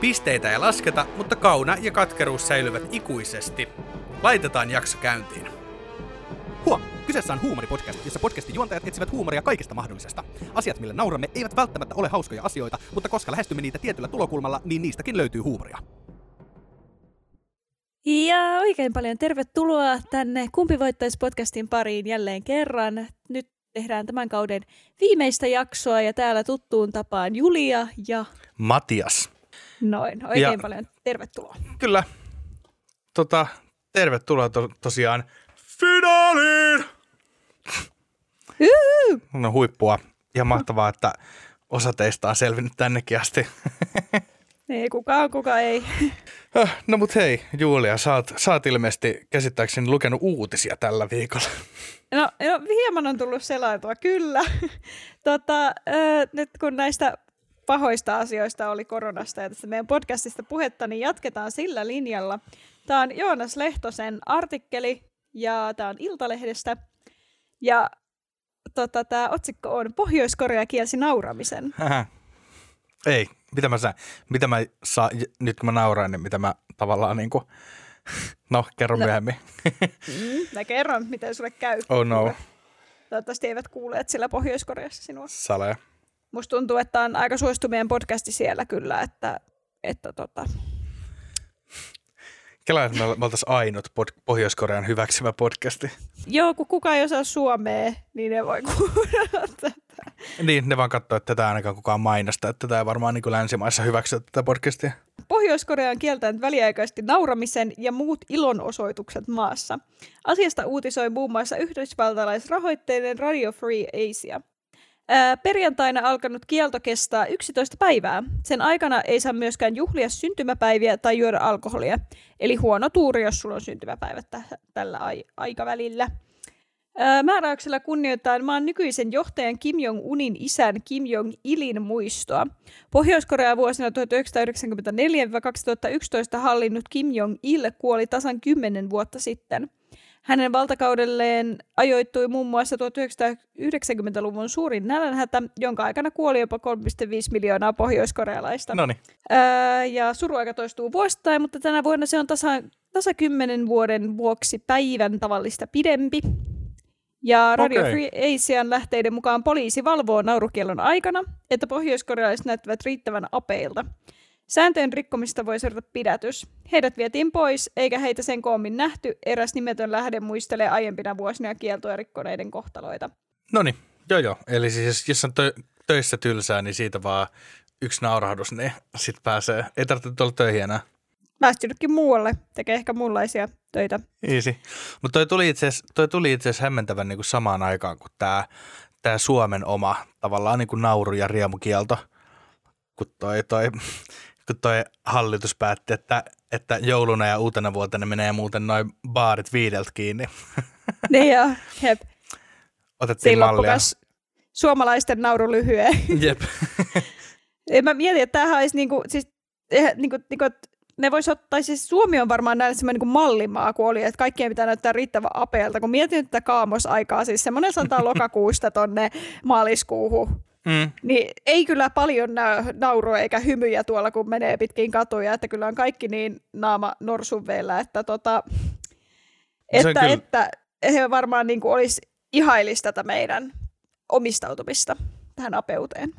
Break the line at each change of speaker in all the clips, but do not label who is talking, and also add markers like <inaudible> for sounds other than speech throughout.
Pisteitä ei lasketa, mutta kauna ja katkeruus säilyvät ikuisesti. Laitetaan jakso käyntiin. Huom! Kyseessä on huumoripodcast, jossa podcastin juontajat etsivät huumoria kaikesta mahdollisesta. Asiat, millä nauramme, eivät välttämättä ole hauskoja asioita, mutta koska lähestymme niitä tietyllä tulokulmalla, niin niistäkin löytyy huumoria.
Ja oikein paljon tervetuloa tänne Kumpi voittaisi podcastin pariin jälleen kerran. Nyt tehdään tämän kauden viimeistä jaksoa ja täällä tuttuun tapaan Julia ja
Matias.
Noin. Oikein ja, paljon tervetuloa.
Kyllä. Tota, tervetuloa to- tosiaan finaaliin! No huippua. Ihan mahtavaa, että osa teistä on selvinnyt tännekin asti. <laughs>
Ei kukaan, kuka ei.
Äh, No mut hei, Julia, sä oot, sä oot ilmeisesti käsittääkseni lukenut uutisia tällä viikolla.
No, no hieman on tullut selailtua, kyllä. <laughs> tota, ö, nyt kun näistä pahoista asioista oli koronasta ja tästä meidän podcastista puhetta, niin jatketaan sillä linjalla. Tämä on Joonas Lehtosen artikkeli ja tämä on Iltalehdestä. Ja tota, tämä otsikko on Pohjois-Korea kielsi nauramisen.
Hähä. Ei, mitä mä, saan, mitä mä saa, nyt kun mä nauraan, niin mitä mä tavallaan niin kuin, <laughs> no kerro
No.
myöhemmin.
Mm, mä kerron, miten sulle käy.
Oh no,
Toivottavasti eivät kuulleet sillä Pohjois-Koreassa sinua.
sale.
Musta tuntuu, että on aika suosittu meidän podcasti siellä kyllä, että, että tota,
Kela, että me oltaisiin ainut pod- Pohjois-Korean hyväksymä podcasti.
Joo, kun kukaan ei osaa suomea, niin ne voi kuunnella tätä.
Niin, ne vaan katsoo, että tätä ainakaan kukaan mainosta, että tätä ei varmaan niin kuin länsimaissa hyväksyä tätä podcastia.
Pohjois-Korea on kieltänyt väliaikaisesti nauramisen ja muut ilonosoitukset maassa. Asiasta uutisoi muun muassa yhdysvaltalaisrahoitteinen Radio Free Asia. Perjantaina alkanut kielto kestää 11 päivää. Sen aikana ei saa myöskään juhlia syntymäpäiviä tai juoda alkoholia. Eli huono tuuri, jos sulla on syntymäpäivät tä- tällä ai- aikavälillä. Ää, Määräyksellä kunnioitetaan maan nykyisen johtajan Kim Jong-unin isän Kim Jong-ilin muistoa. Pohjois-Korea vuosina 1994-2011 hallinnut Kim Jong-il kuoli tasan 10 vuotta sitten. Hänen valtakaudelleen ajoittui muun muassa 1990-luvun suurin nälänhätä, jonka aikana kuoli jopa 3,5 miljoonaa pohjoiskorealaista.
No niin.
Ää, ja suruaika toistuu vuosittain, mutta tänä vuonna se on tasa, tasa 10 vuoden vuoksi päivän tavallista pidempi. Ja Radio
Okei.
Free Asian lähteiden mukaan poliisi valvoo naurukielon aikana, että pohjoiskorealaiset näyttävät riittävän apeilta. Sääntöjen rikkomista voi seurata pidätys. Heidät vietiin pois, eikä heitä sen koommin nähty. Eräs nimetön lähde muistelee aiempina vuosina kieltoja rikkoneiden kohtaloita.
No niin, joo joo. Eli siis jos on tö- töissä tylsää, niin siitä vaan yksi naurahdus, niin sit pääsee. Ei tarvitse tulla töihin enää.
Päästynytkin muualle, tekee ehkä muunlaisia töitä.
Easy. Mutta toi tuli itse asiassa- toi tuli itse asiassa hämmentävän niin kuin samaan aikaan kuin tämä tää Suomen oma tavallaan niin kuin nauru- ja riemukielto, kun toi, toi, kun toi hallitus päätti, että, että jouluna ja uutena vuotena menee muuten noin baarit viideltä kiinni. <laughs>
Niin ja hep.
Otettiin
Siinä
mallia.
suomalaisten nauru lyhyen. <laughs>
Jep. <laughs>
Mä mietin, että tämähän olisi niinku, siis, niinku, niinku, ne vois ottaa, siis Suomi on varmaan näin semmoinen niin mallimaa, kun oli, että kaikkien pitää näyttää riittävän apeelta. Kun mietin tätä kaamosaikaa, siis semmoinen sanotaan lokakuusta tonne maaliskuuhun,
Mm.
niin ei kyllä paljon näy naurua eikä hymyjä tuolla, kun menee pitkin katuja, että kyllä on kaikki niin naama norsunveellä, että tota,
on
että,
kyllä-
että he varmaan niin olisi ihailisi tätä meidän omistautumista tähän apeuteen.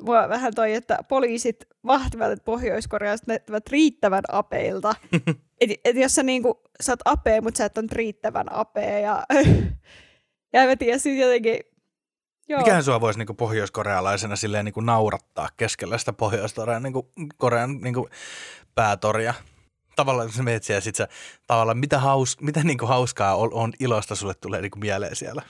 Mua vähän toi, että poliisit vahtivat, että pohjois-korealaiset näyttävät riittävän apeilta. <laughs> et, et jos sä, niinku, sä oot apea, mutta sä et ole riittävän apea. Ja, <laughs> ja mä tiedän, siis jotenkin... Joo.
Mikähän sua voisi niinku pohjoiskorealaisena silleen niinku naurattaa keskellä sitä pohjois-Korean niinku, Korean niinku päätoria? Tavallaan sä menet siellä, sit sä, tavallaan mitä, haus, mitä niinku hauskaa on, on, ilosta sulle tulee niinku mieleen siellä?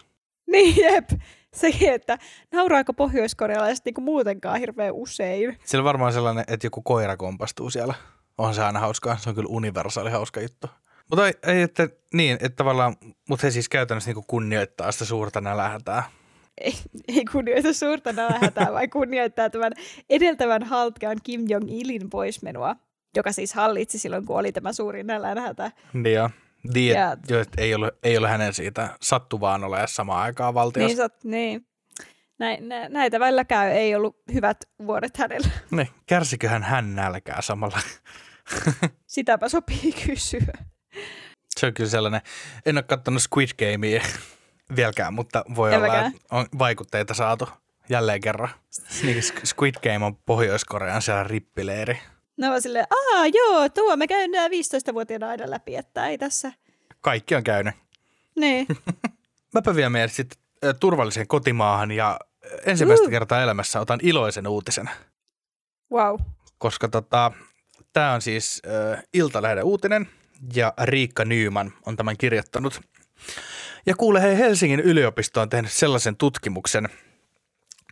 Niin, jep. se, että nauraako pohjoiskorealaiset niin muutenkaan hirveän usein.
Siellä on varmaan sellainen, että joku koira kompastuu siellä. On se aina hauskaa. Se on kyllä universaali hauska juttu. Mutta ei, että niin, että tavallaan, mutta he siis käytännössä niin kunnioittaa sitä suurta nälähätää.
Ei, ei kunnioita suurta nälähätää, vaan kunnioittaa tämän edeltävän haltijan Kim Jong-ilin poismenua, joka siis hallitsi silloin, kun oli tämä suuri nälänhätä.
Niin joo. Niin, ja, jo, ei, ole, ei ole hänen siitä sattuvaan ole samaan aikaan valtiossa.
Niin, sat, niin. Näin, nä, näitä välillä käy, ei ollut hyvät vuodet hänellä.
Niin, kärsiköhän hän nälkää samalla? <laughs>
Sitäpä sopii kysyä.
Se on kyllä sellainen, en ole katsonut Squid Gamea vieläkään, mutta voi en olla, että on vaikutteita saatu jälleen kerran. Niin Squid Game on Pohjois-Korean siellä rippileiri.
No vaan silleen, aa joo, tuo me käydään 15-vuotiaana aina läpi, että ei tässä.
Kaikki on käynyt.
Niin. <laughs>
Mäpä vielä meidät sitten turvalliseen kotimaahan ja ensimmäistä uh. kertaa elämässä otan iloisen uutisen.
Wow.
Koska tota, tämä on siis äh, Iltalehden uutinen ja Riikka Nyyman on tämän kirjoittanut. Ja kuule, hei Helsingin yliopisto on tehnyt sellaisen tutkimuksen,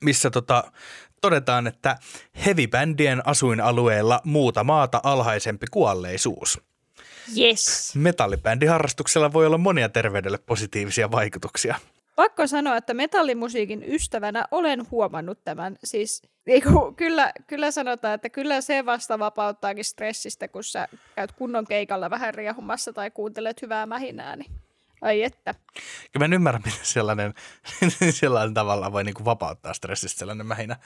missä tota, todetaan, että heavy-bändien asuinalueella muuta maata alhaisempi kuolleisuus.
Yes.
Metallibändiharrastuksella voi olla monia terveydelle positiivisia vaikutuksia.
Pakko sanoa, että metallimusiikin ystävänä olen huomannut tämän. Siis niinku, kyllä, kyllä sanotaan, että kyllä se vasta vapauttaakin stressistä, kun sä käyt kunnon keikalla vähän riehumassa tai kuuntelet hyvää mähinää. Niin Ai että.
Kyllä mä en ymmärrä, <laughs> miten sellainen, sellainen tavalla voi niinku vapauttaa stressistä sellainen mähinä.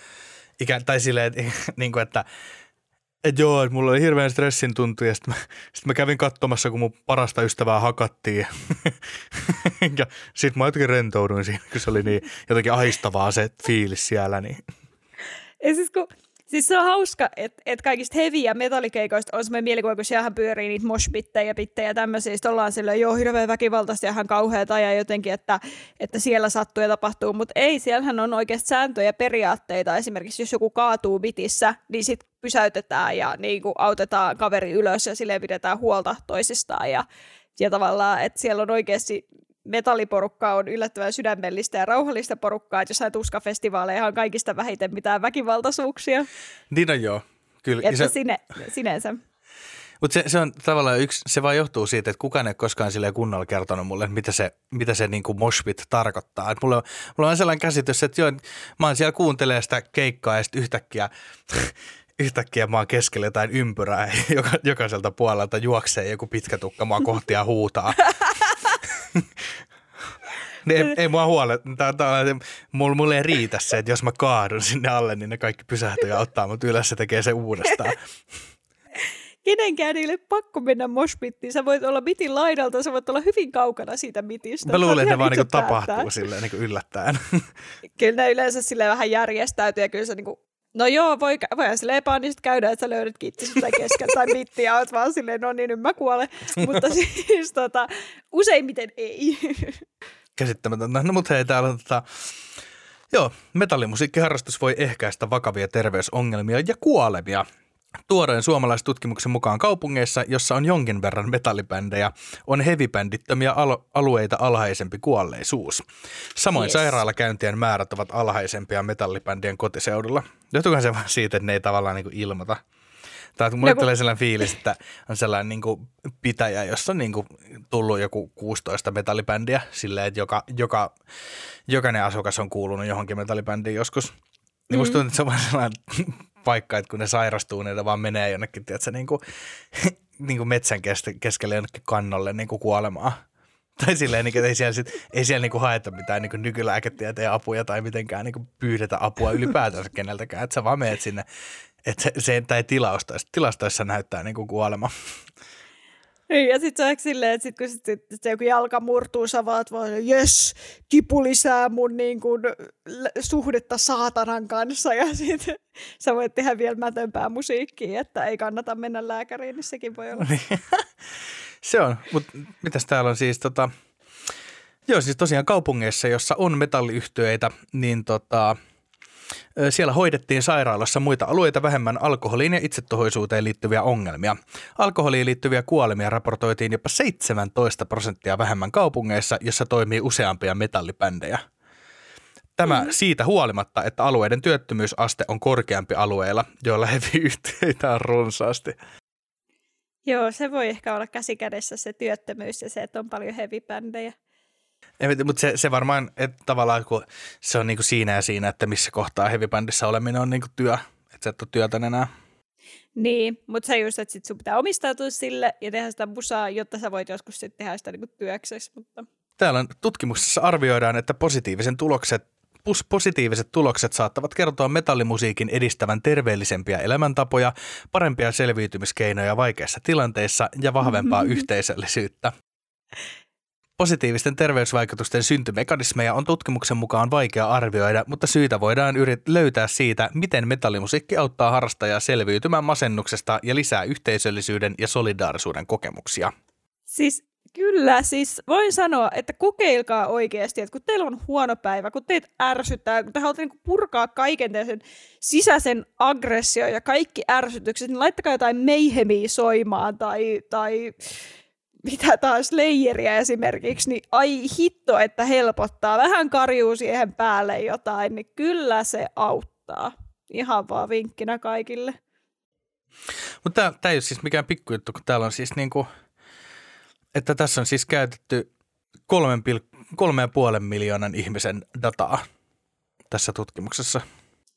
Ikä, tai silleen, <laughs> että, niin kuin, että että joo, että mulla oli hirveän stressin tuntu ja sitten mä, sit mä kävin katsomassa, kun mun parasta ystävää hakattiin. <laughs> ja sitten mä jotenkin rentouduin siinä, kun se oli niin jotenkin ahistavaa se fiilis siellä. Niin.
Ja siis kun Siis se on hauska, että et kaikista ja metallikeikoista on semmoinen mielikuva, kun siellähän pyörii niitä moshpittejä, pittejä ja tämmöisiä. Sitten ollaan silleen, joo, hirveän väkivaltaista ja ihan kauheata ja jotenkin, että, että siellä sattuu ja tapahtuu. Mutta ei, siellähän on oikeasti sääntöjä ja periaatteita. Esimerkiksi jos joku kaatuu bitissä, niin sitten pysäytetään ja niin kuin autetaan kaveri ylös ja silleen pidetään huolta toisistaan. Ja, ja tavallaan, että siellä on oikeasti metalliporukka on yllättävän sydämellistä ja rauhallista porukkaa, että jossain tuskafestivaaleja on kaikista vähiten mitään väkivaltaisuuksia.
Niin on joo, kyllä.
Että se... sine, sinänsä.
Mutta se, se, on tavallaan yksi, se vaan johtuu siitä, että kukaan ei koskaan sille kunnolla kertonut mulle, mitä se, mitä se niin moshpit tarkoittaa. Et mulla, mulla on sellainen käsitys, että joo, mä oon siellä kuuntelee sitä keikkaa ja sitten yhtäkkiä yhtäkkiä mä oon keskellä jotain ympyrää <laughs> joka, jokaiselta puolelta juoksee joku pitkä tukka mua kohti ja huutaa. <laughs> niin ei, ei mua huole. Tää, tää, mulla, mulla ei riitä se, että jos mä kaadun sinne alle, niin ne kaikki pysähtyy ja ottaa mut ylös ja tekee se uudestaan. <laughs>
Kenenkään ei ole pakko mennä moshpittiin. Sä voit olla mitin laidalta, sä voit olla hyvin kaukana siitä mitistä.
Mä luulen, että ne vaan niinku tapahtuu silleen niinku yllättäen.
Kyllä ne yleensä sille vähän järjestäytyy ja kyllä se niinku No joo, voi, voi sille epäonnistua käydä, että sä löydät kitti tai kesken tai <laughs> mitti ja oot vaan silleen, no niin, nyt mä kuolen. mutta <laughs> siis tota, useimmiten ei. <laughs>
Käsittämätöntä. No mutta hei, täällä on tota, joo, metallimusiikkiharrastus voi ehkäistä vakavia terveysongelmia ja kuolemia. Tuoreen suomalaistutkimuksen mukaan kaupungeissa, jossa on jonkin verran metallibändejä, on hevibändittömiä al- alueita alhaisempi kuolleisuus. Samoin yes. sairaalakäyntien määrät ovat alhaisempia metallibändien kotiseudulla. Johtuukohan se vaan siitä, että ne ei tavallaan niin ilmoita? Tai mulle joku... tulee sellainen fiilis, että on sellainen niin kuin pitäjä, jossa on niin kuin tullut joku 16 metallibändiä silleen, että joka, joka, jokainen asukas on kuulunut johonkin metallibändiin joskus. Niin musta mm. tuntuu, että se on vaan sellainen paikka, että kun ne sairastuu, niin ne vaan menee jonnekin, tiedätkö, niin kuin, <laughs> niin kuin metsän keskelle jonnekin kannolle niin kuin kuolemaan. <laughs> Tai silleen, niin, että ei siellä, sit, ei siellä niin haeta mitään niin nykylääketieteen apuja tai mitenkään niin pyydetä apua ylipäätänsä keneltäkään. Että sä vaan meet sinne, että se, se tai tilastoissa, tilastoissa näyttää niin kuin kuolema. <laughs>
Niin, ja sitten se silleen, että sit, kun sit, sit, se joku jalka murtuu, sä vaat vaan, jes, kipu lisää mun niin kun, suhdetta saatanan kanssa. Ja sitten sä voit tehdä vielä mätömpää musiikkia, että ei kannata mennä lääkäriin, niin sekin voi olla. Niin. <laughs>
se on, mutta mitäs täällä on siis tota, joo siis tosiaan kaupungeissa, jossa on metalliyhtiöitä, niin tota, siellä hoidettiin sairaalassa muita alueita vähemmän alkoholiin ja itsetuhoisuuteen liittyviä ongelmia. Alkoholiin liittyviä kuolemia raportoitiin jopa 17 prosenttia vähemmän kaupungeissa, jossa toimii useampia metallipändejä. Tämä mm. siitä huolimatta, että alueiden työttömyysaste on korkeampi alueilla, joilla heavy-yhtiöitä on runsaasti.
Joo, se voi ehkä olla käsikädessä se työttömyys ja se, että on paljon heavy-bändejä.
Mutta se, se varmaan, että tavallaan kun se on niinku siinä ja siinä, että missä kohtaa heavy-bändissä oleminen on niinku työ, että sä et ole työtä enää.
Niin, mutta se just, että sit sun pitää omistautua sille ja tehdä sitä musaa, jotta sä voit joskus sitten tehdä sitä niinku työksesi. Mutta...
Täällä on tutkimuksessa arvioidaan, että positiivisen tulokset positiiviset tulokset saattavat kertoa metallimusiikin edistävän terveellisempiä elämäntapoja, parempia selviytymiskeinoja vaikeissa tilanteissa ja vahvempaa <laughs> yhteisöllisyyttä. Positiivisten terveysvaikutusten syntymekanismeja on tutkimuksen mukaan vaikea arvioida, mutta syitä voidaan yrit- löytää siitä, miten metallimusiikki auttaa harrastajaa selviytymään masennuksesta ja lisää yhteisöllisyyden ja solidaarisuuden kokemuksia.
Siis Kyllä, siis voin sanoa, että kokeilkaa oikeasti, että kun teillä on huono päivä, kun teitä ärsyttää, kun te haluatte niin purkaa kaiken sen sisäisen aggressio ja kaikki ärsytykset, niin laittakaa jotain meihemiä soimaan tai, tai mitä taas leijeriä esimerkiksi, niin ai hitto, että helpottaa. Vähän karjuu siihen päälle jotain, niin kyllä se auttaa. Ihan vaan vinkkinä kaikille.
Mutta tämä ei ole siis mikään pikkujuttu, kun täällä on siis niinku, että tässä on siis käytetty kolmen, kolme puolen miljoonan ihmisen dataa tässä tutkimuksessa.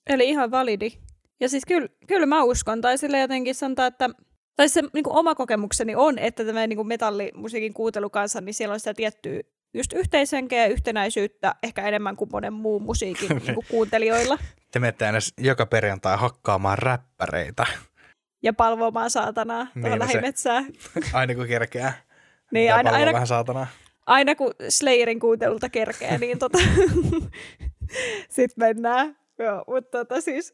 Eli ihan validi. Ja siis kyllä, kyllä mä uskon, tai sille jotenkin sanotaan, että tai se niin kuin oma kokemukseni on, että tämä niin kuin metallimusiikin kuuntelu kanssa, niin siellä on sitä tiettyä just yhteishenkeä ja yhtenäisyyttä ehkä enemmän kuin monen muun musiikin <laughs> niin kuin kuuntelijoilla.
Te menette aina joka perjantai hakkaamaan räppäreitä.
Ja palvomaan saatanaa niin, tuolla no lähimetsää. <laughs>
aina kun kerkeää.
niin, aina, aina,
vähän saatanaa.
Aina kun Slayerin kuuntelulta kerkeää, niin tota, <laughs> sitten mennään. Joo, mutta tota siis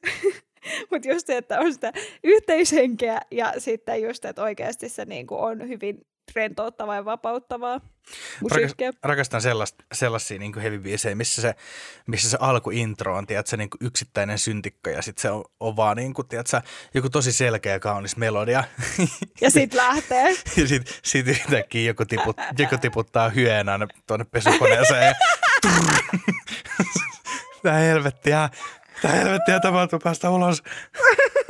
<laughs> Mutta just se, että on sitä yhteishenkeä ja sitten just, että oikeasti se niinku on hyvin rentouttavaa ja vapauttavaa musiikkia.
rakastan sellaista, sellaisia niin heavy biisejä, missä se, missä se alkuintro on tiedätkö, niin kuin yksittäinen syntikka ja sitten se on, on vaan niin kuin, tiedätkö, joku tosi selkeä kaunis melodia.
Ja sitten lähtee. <laughs>
ja sitten sit yhtäkkiä joku, tiput, joku tiputtaa hyeenän tuonne pesukoneeseen Mitä <laughs> helvettiä. Mitä helvettiä tapahtuu, päästä ulos. <laughs>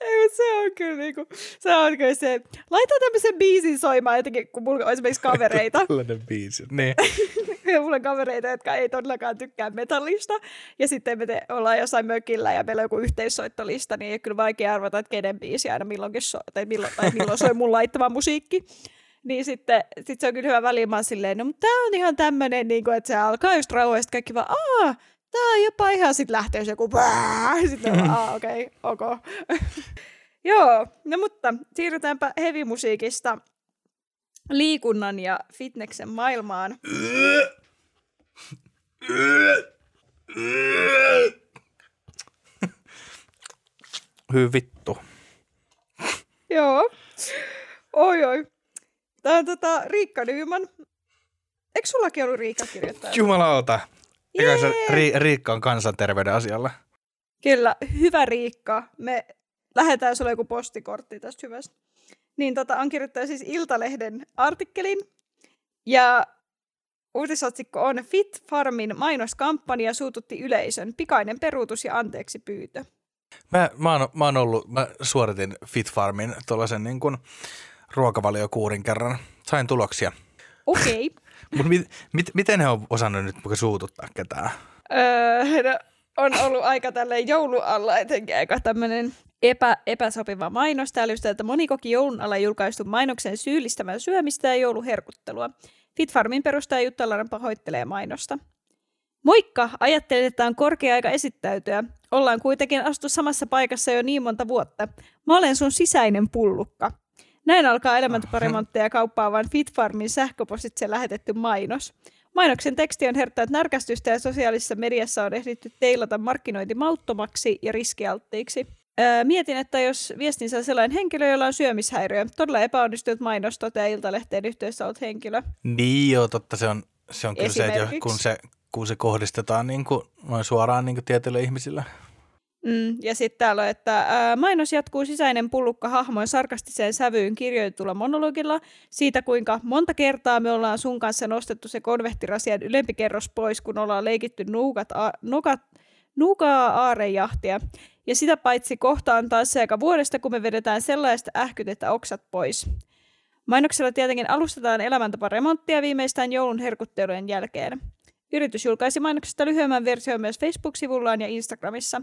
Ei, mutta se on kyllä niinku, se on kyllä se, laita tämmöisen biisin soimaan jotenkin, kun mulla on esimerkiksi <laughs> kavereita.
Tällainen biisi, niin. <laughs>
ja mulla on kavereita, jotka ei todellakaan tykkää metallista, ja sitten me te, ollaan jossain mökillä ja meillä on joku yhteissoittolista, niin ei ole kyllä vaikea arvata, että kenen biisi aina milloinkin soi, tai milloin, tai milloin soi mun laittama musiikki. Niin sitten sit se on kyllä hyvä välimaan silleen, no mutta tää on ihan tämmönen, niin kuin, että se alkaa just rauhasta kaikki vaan, aah, tää on jopa ihan sit lähtee joku <laughs> sitten on, ah, okei, okay, ok. <laughs> Joo, no mutta siirrytäänpä hevimusiikista liikunnan ja fitneksen maailmaan.
Hyvin vittu.
Joo. Oi oi. Tämä on tota, Riikka Nyman. Eikö sullakin ollut Riikka kirjoittaa?
Jumalauta. Eikä se Ri- Riikka on kansanterveyden asialla.
Kyllä, hyvä Riikka. Me lähetään sulle joku postikortti tästä hyvästä. Niin tota, on kirjoittanut siis Iltalehden artikkelin. Ja uutisotsikko on Fit Farmin mainoskampanja suututti yleisön. Pikainen peruutus ja anteeksi pyytö.
Mä, mä, oon, mä, oon ollut, mä suoritin Fit Farmin tuollaisen niin kuin ruokavaliokuurin kerran. Sain tuloksia.
Okei. <laughs> Okay.
Mit, mit, miten he on osannut nyt suututtaa ketään?
Öö, no, on ollut aika tälleen joulualla etenkin aika tämmöinen epä, epäsopiva mainos. Täällä just, että moni koki joulun alla julkaistu mainoksen syyllistämään syömistä ja jouluherkuttelua. Fitfarmin perustaja Jutta Laran pahoittelee mainosta. Moikka! Ajattelin, että on korkea aika esittäytyä. Ollaan kuitenkin astu samassa paikassa jo niin monta vuotta. Mä olen sun sisäinen pullukka. Näin alkaa elämäntaparemontteja kauppaavan Fitfarmin sähköpostitse lähetetty mainos. Mainoksen teksti on herättänyt närkästystä ja sosiaalisessa mediassa on ehditty teilata markkinointi mauttomaksi ja riskialttiiksi. Öö, mietin, että jos viestin saa sellainen henkilö, jolla on syömishäiriö, todella epäonnistunut mainos toteaa Iltalehteen yhteydessä ollut henkilö.
Niin joo, totta se on, se on kyllä se, että kun se, kun se kohdistetaan niin kuin, noin suoraan niin kuin tietyille ihmisille.
Mm, ja sitten täällä on, että ää, mainos jatkuu sisäinen pullukka hahmoin sarkastiseen sävyyn kirjoitetulla monologilla siitä, kuinka monta kertaa me ollaan sun kanssa nostettu se konvehtirasian ylempi kerros pois, kun ollaan leikitty nuukat, a, nukat, nukaa aarejahtia. Ja sitä paitsi kohtaan taas se aika vuodesta, kun me vedetään sellaista ähkytettä oksat pois. Mainoksella tietenkin alustetaan elämäntaparemonttia viimeistään joulun herkuttelujen jälkeen. Yritys julkaisi mainoksesta lyhyemmän version myös Facebook-sivullaan ja Instagramissa.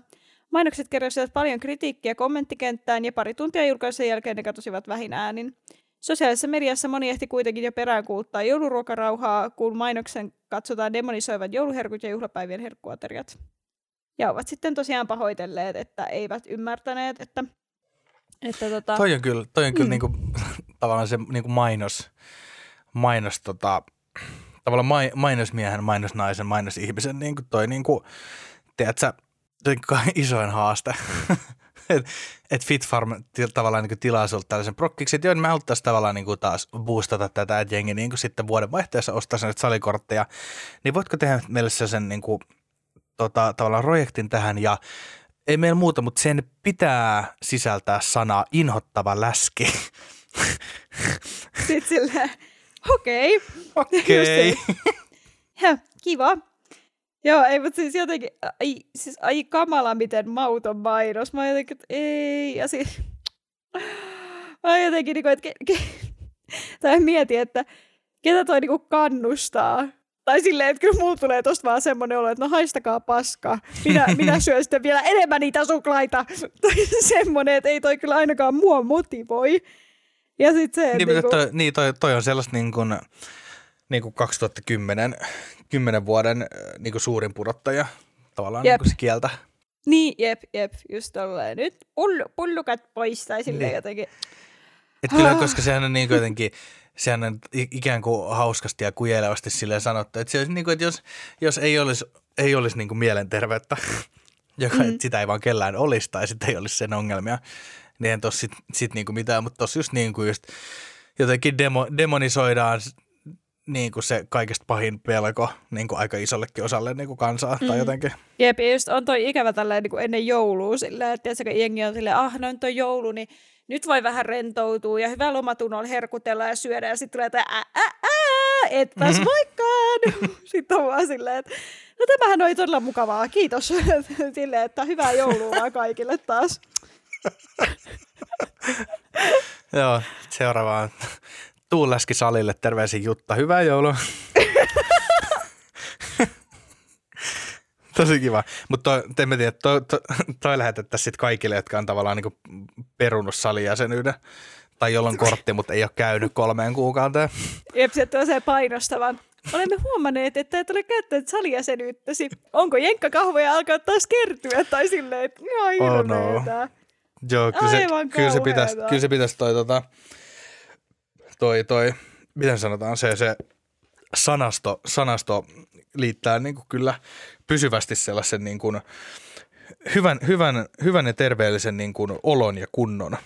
Mainokset keräsivät paljon kritiikkiä kommenttikenttään ja pari tuntia julkaisen jälkeen ne katosivat vähin äänin. Sosiaalisessa mediassa moni ehti kuitenkin jo peräänkuuluttaa jouluruokarauhaa, kun mainoksen katsotaan demonisoivat jouluherkut ja juhlapäivien herkkuateriat. Ja ovat sitten tosiaan pahoitelleet, että eivät ymmärtäneet, että... että tota...
Toi on kyllä, toi on kyllä mm. niinku, <laughs> tavallaan se niinku mainos, mainos tota, tavallaan mai, mainosmiehen, mainosnaisen, mainosihmisen niinku toi niinku, tiedätkö, <laughs> isoin haaste. <laughs> että et Fitfarm til, tavallaan niin tilaa sulta tällaisen prokkiksi, että joo, niin me haluttaisiin tavallaan niin kuin taas boostata tätä, että jengi niin kuin sitten vuoden vaihteessa ostaa sen salikortteja, niin voitko tehdä meille sen niin kuin, tota, tavallaan projektin tähän ja ei meillä muuta, mutta sen pitää sisältää sanaa inhottava läski.
Sitten silleen, okei.
Okay. Okei.
Okay. kiva. Joo, ei, mutta siis jotenkin, ai, siis ai kamala, miten mauton mainos. Mä jotenkin, että ei, ja siis, <laughs> mä jotenkin, niin kuin, että, ke, ke, <laughs> tai mietin, että ketä toi niin kuin kannustaa. Tai silleen, että kyllä mulla tulee tosta vaan semmoinen olo, että no haistakaa paska. Minä, <laughs> minä syön sitten vielä enemmän niitä suklaita. Tai semmoinen, että ei toi kyllä ainakaan mua motivoi. Ja sit se,
niin, niin, kuin... toi, niin toi, toi, on sellaista niin kuin, niin kuin 2010 kymmenen vuoden niin kuin suurin pudottaja tavallaan niin kuin se kieltä.
Niin, jep, jep, just tolleen. Nyt pullu, pullukat pois tai silleen niin. jotenkin.
Et kyllä, ah. koska sehän on niin jotenkin, <laughs> sehän on ikään kuin hauskasti ja kujelevasti silleen sanottu, että, se olisi niin kuin, että jos, jos ei olisi, ei olisi niin kuin mielenterveyttä, <laughs> joka mm. sitä ei vaan kellään olisi tai sitten ei olisi sen ongelmia, niin en tossa sit, sit niin kuin mitään, mutta tossa just niin kuin just jotenkin demo, demonisoidaan niin kuin se kaikista pahin pelko niin kuin aika isollekin osalle niin kuin kansaa mm. tai jotenkin.
Jep, ja just on toi ikävä tälleen niin kuin ennen joulua silleen, että tiedätkö, jengi on silleen, ah no nyt on joulu, niin nyt voi vähän rentoutua ja hyvä lomatunnolla herkutella ja syödä ja sitten tulee tämä ää, ää, ää, et pääs mm-hmm. moikkaan. <laughs> sitten on vaan silleen, että no tämähän oli todella mukavaa, kiitos. <laughs> silleen, että hyvää joulua kaikille taas. <laughs>
Joo, seuraavaan Tuuläski salille, terveisin Jutta, hyvää joulua. Tosi kiva. Mutta te me tiedä, toi, toi, toi lähetettäisiin sitten kaikille, jotka on tavallaan niinku perunut salijäsenyyden tai jolla on kortti, mutta ei ole käynyt kolmeen kuukauteen.
Jep, se on se painostava. Olemme huomanneet, että et ole käyttänyt salijäsenyyttäsi. Onko jenkkakahvoja alkaa taas kertyä tai silleen, että oh no.
Joo, kyllä se, kyllä se pitäisi, kyllä se pitäisi toi tota, toi, toi, miten sanotaan, se, se sanasto, sanasto liittää niin kuin kyllä pysyvästi sellaisen niin kuin hyvän, hyvän, hyvän ja terveellisen niin kuin olon ja kunnon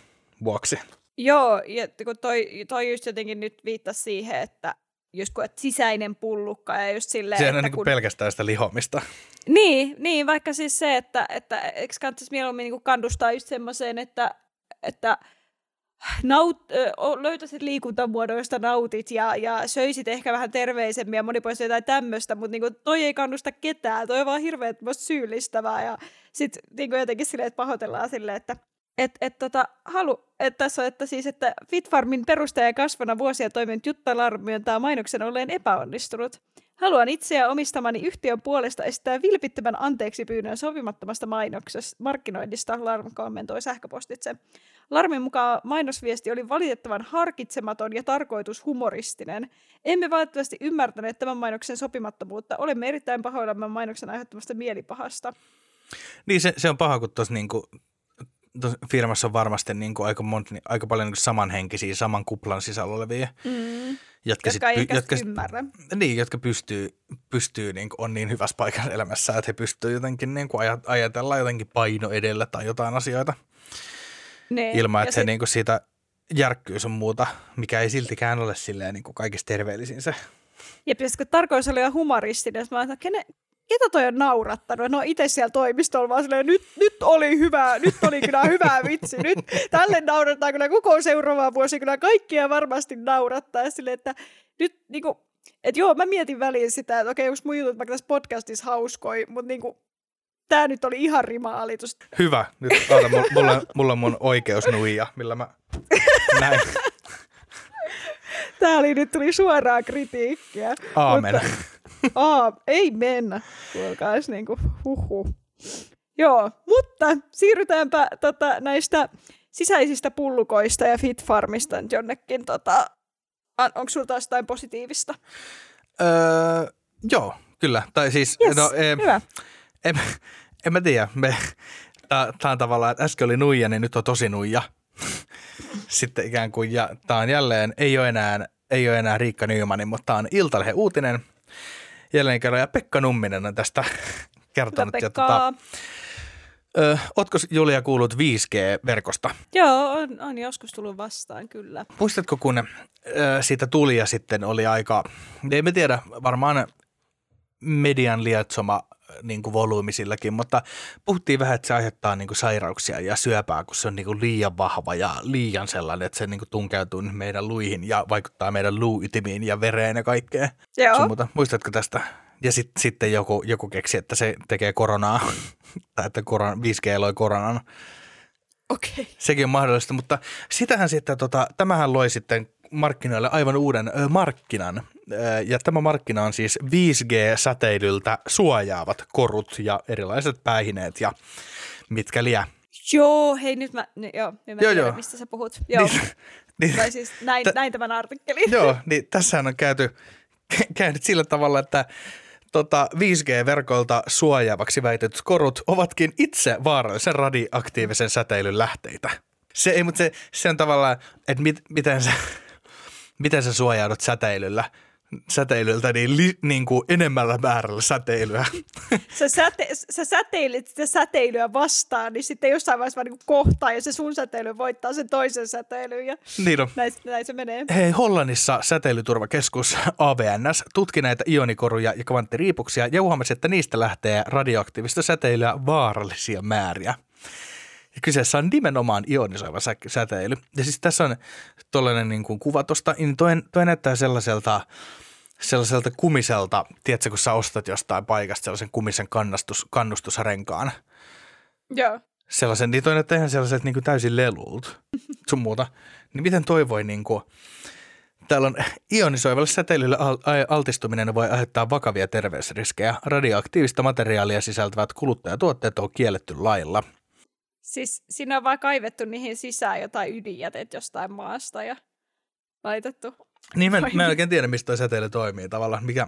vuoksi.
Joo, ja kun toi, toi just jotenkin nyt viittasi siihen, että just kun, että sisäinen pullukka ja just silleen,
Sehän
on
niin kun... pelkästään sitä lihomista.
Niin, niin, vaikka siis se, että, että eikö kannattaisi mieluummin niin kannustaa just semmoiseen, että, että – naut, löytäisit liikuntamuodon, josta nautit ja, ja söisit ehkä vähän terveisemmin ja monipuolisesti jotain tämmöistä, mutta niinku, toi ei kannusta ketään, toi on vaan hirveän syyllistävää ja sitten niinku jotenkin silleen, että pahoitellaan silleen, että et, et tota, halu, et tässä on, että siis, että Fitfarmin perustaja ja kasvana vuosia toiminut Jutta on tämä mainoksen olleen epäonnistunut. Haluan itse ja omistamani yhtiön puolesta esittää vilpittömän anteeksi pyynnön sopimattomasta mainoksesta markkinoinnista, Larm kommentoi sähköpostitse. Larmin mukaan mainosviesti oli valitettavan harkitsematon ja tarkoitus humoristinen. Emme valitettavasti ymmärtäneet tämän mainoksen sopimattomuutta. Olemme erittäin pahoillamme mainoksen aiheuttamasta mielipahasta.
Niin, se, se on paha, kun tuossa niinku, firmassa on varmasti niinku aika, monta, aika paljon niinku samanhenkisiä, saman kuplan sisällä olevia.
Mm jotka, jotka sit, ei jotka, ymmärrä.
Niin, jotka pystyy, pystyy niin kuin, on niin hyvässä paikassa elämässä, että he pystyvät jotenkin niin kuin, ajatella jotenkin paino edellä tai jotain asioita. Ne, ilman, että se sit... niin kuin, siitä järkkyys on muuta, mikä ei siltikään ole silleen niin kuin kaikista terveellisin se.
Ja kun tarkoitus oli ihan humoristinen, mä että kenen, ketä toi on naurattanut? No itse siellä toimistolla vaan silleen, nyt, nyt oli hyvä, nyt oli kyllä hyvä vitsi. Nyt tälle naurattaa kyllä koko seuraava vuosi kyllä kaikkia varmasti naurattaa. Silleen, että nyt niinku, et joo, mä mietin väliin sitä, että okei, onko mun jutut vaikka tässä podcastissa hauskoi, mutta niinku, tää nyt oli ihan rima-alitus.
Hyvä. Nyt oota, mulla, mulla on mun oikeusnuija, millä mä näin.
Tää oli nyt tuli suoraa kritiikkiä.
Aamen.
Mutta, aa, ei mennä. Kuulkaas niinku, huhu. Joo, mutta siirrytäänpä tota, näistä sisäisistä pullukoista ja Fitfarmista jonnekin. Tota, onko sulla taas jotain positiivista?
Öö, joo, kyllä. Tai siis,
yes,
no,
e, hyvä.
En, en mä tiedä. Me, Tämä on tavallaan, että äsken oli nuija, niin nyt on tosi nuija. <laughs> Sitten ikään kuin, ja tämä on jälleen, ei ole enää, ei ole enää Riikka Nymanin, mutta tämä on Iltalehen uutinen. Jälleen kerran, ja Pekka Numminen on tästä <laughs> kertonut. Ja, tota, Ö, ootko Julia kuullut 5G-verkosta?
Joo, on, on joskus tullut vastaan, kyllä.
Muistatko, kun ö, siitä tuli ja sitten oli aika, ei me tiedä, varmaan median lietsoma niin kuin volyymisilläkin, mutta puhuttiin vähän, että se aiheuttaa niin kuin sairauksia ja syöpää, kun se on niin kuin liian vahva ja liian sellainen, että se niin kuin tunkeutuu meidän luihin ja vaikuttaa meidän luuytimiin ja vereen ja kaikkea.
Joo.
Mutta muistatko tästä? Ja sit, sitten joku, joku keksi, että se tekee koronaa, <laughs> tai että koron, 5G loi koronan.
Okei. Okay.
Sekin on mahdollista, mutta sitähän sitten, tota, tämähän loi sitten markkinoille aivan uuden ö, markkinan. Ja tämä markkina on siis 5G-säteilyltä suojaavat korut ja erilaiset päihineet ja mitkä liä.
Joo, hei nyt mä, ne, joo, nyt mä joo, tiedän, joo. mistä sä puhut. Joo. Niin, niin, tai siis näin, t- näin tämän artikkelin.
Joo, niin tässähän on käyty, <laughs> käynyt sillä tavalla, että tota, 5G-verkolta suojaavaksi väitetyt korut ovatkin itse vaarallisen radioaktiivisen säteilyn lähteitä. Se, ei, mutta se, se on tavallaan, että mit, miten, sä, miten sä suojaudut säteilyllä – säteilyltä niin, li, niin kuin enemmällä määrällä säteilyä. <laughs>
Sä, säte, sä säteilit sitä säteilyä vastaan, niin sitten jossain vaiheessa vaan niin kohtaa ja se sun säteily voittaa sen toisen säteilyn ja
niin on.
Näin, näin se menee.
Hei, Hollannissa säteilyturvakeskus AVNS tutki näitä ionikoruja ja kvanttiriipuksia ja huomasi, että niistä lähtee radioaktiivista säteilyä vaarallisia määriä. Ja kyseessä on nimenomaan ionisoiva sä- säteily. Ja siis tässä on tuollainen niin kuin kuva tuosta, niin toi, toi näyttää sellaiselta, sellaiselta kumiselta, tiedätkö, kun sä ostat jostain paikasta sellaisen kumisen kannustus, kannustusrenkaan.
Joo.
Sellaisen, niin toi näyttää ihan sellaiset niin kuin täysin lelulta <laughs> sun muuta. Niin miten toi voi niin kuin, Täällä on ionisoivalle säteilylle altistuminen voi aiheuttaa vakavia terveysriskejä. Radioaktiivista materiaalia sisältävät kuluttajatuotteet on kielletty lailla –
Siis siinä on vaan kaivettu niihin sisään jotain ydinjätet jostain maasta ja laitettu.
Niin, mä, mä en oikein tiedä, mistä toi säteily toimii tavallaan. Mikä,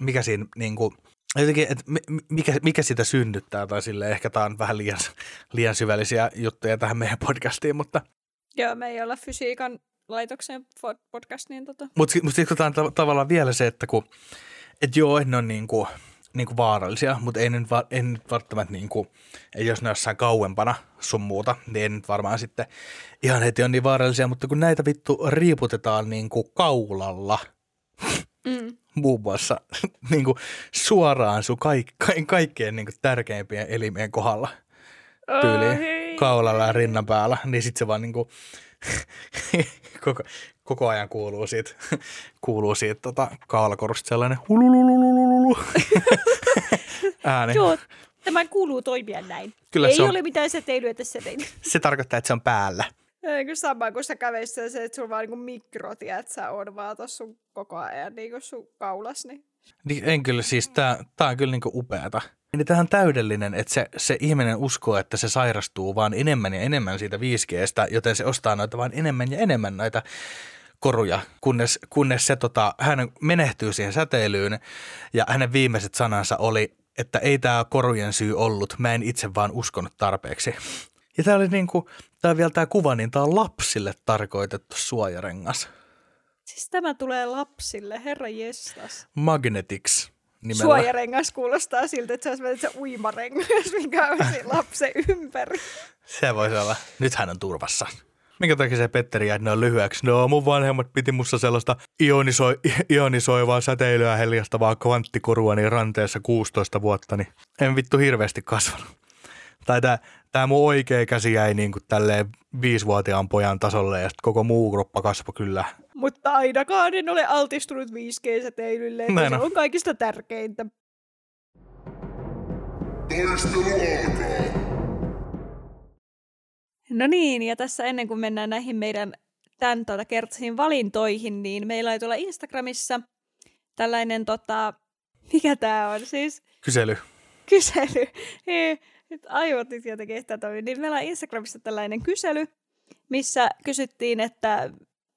mikä siinä niin kuin, jotenkin, että mikä, mikä sitä synnyttää tai sille ehkä tämä on vähän liian, liian syvällisiä juttuja tähän meidän podcastiin, mutta.
Joo, me ei olla fysiikan laitoksen podcast, niin tota.
Mutta mut sitten on tavallaan vielä se, että kun, et joo, ne on niin kuin, niin kuin vaarallisia, mutta ei nyt, ei nyt välttämättä, niin kuin, ei jos ne jossain kauempana sun muuta, niin ei nyt varmaan sitten ihan heti on niin vaarallisia, mutta kun näitä vittu riiputetaan niin kuin kaulalla, mm. muun muassa <laughs> niin kuin suoraan sun kaik, kaikkein niin kuin tärkeimpien elimien kohdalla tyyliin oh, kaulalla ja rinnan päällä, niin sitten se vaan niin kuin, <laughs> koko, koko ajan kuuluu siitä, kuuluu siitä tota, kaulakorusta sellainen hulululululu <laughs> ääni.
Joo, tämä kuuluu toimia näin. Kyllä Ei on, ole mitään säteilyä tässä säteilyä. <laughs>
Se tarkoittaa, että se on päällä.
Eikö sama, kun sä kävesit se, että sulla vaan niinku mikro, että sä on vaan tuossa sun koko ajan niinku sun kaulas. Niin.
niin en kyllä siis, tää, tää on kyllä niinku upeata. Niin tämähän on täydellinen, että se, se ihminen uskoo, että se sairastuu vaan enemmän ja enemmän siitä 5Gstä, joten se ostaa noita vaan enemmän ja enemmän noita koruja, kunnes, kunnes se tota, hän menehtyy siihen säteilyyn ja hänen viimeiset sanansa oli, että ei tämä korujen syy ollut, mä en itse vaan uskonut tarpeeksi. Ja tämä oli niinku, tää vielä tämä kuva, niin tämä on lapsille tarkoitettu suojarengas.
Siis tämä tulee lapsille, herra jestas.
Magnetics nimellä.
Suojarengas kuulostaa siltä, että se olisi se uimarengas, mikä on lapsen ympäri.
Se voisi olla. Nyt hän on turvassa. Minkä takia se Petteri jäi noin lyhyeksi? No mun vanhemmat piti musta sellaista ionisoi, ionisoivaa säteilyä heljastavaa kvanttikorua niin ranteessa 16 vuotta, niin en vittu hirveästi kasvanut. Tai tää, tää mun oikea käsi jäi niin kuin tälleen viisivuotiaan pojan tasolle ja koko muu kroppa kasvoi kyllä.
Mutta ainakaan en ole altistunut 5G-säteilylle,
Näin
se
on.
kaikista tärkeintä.
Taistelu alkaa!
No niin, ja tässä ennen kuin mennään näihin meidän tämän tuota, kertaisiin valintoihin, niin meillä oli tuolla Instagramissa tällainen, tota, mikä tämä on siis,
Kysely.
kysely. Nyt aivot nyt jotenkin sitä toimii. Niin meillä on Instagramissa tällainen kysely, missä kysyttiin, että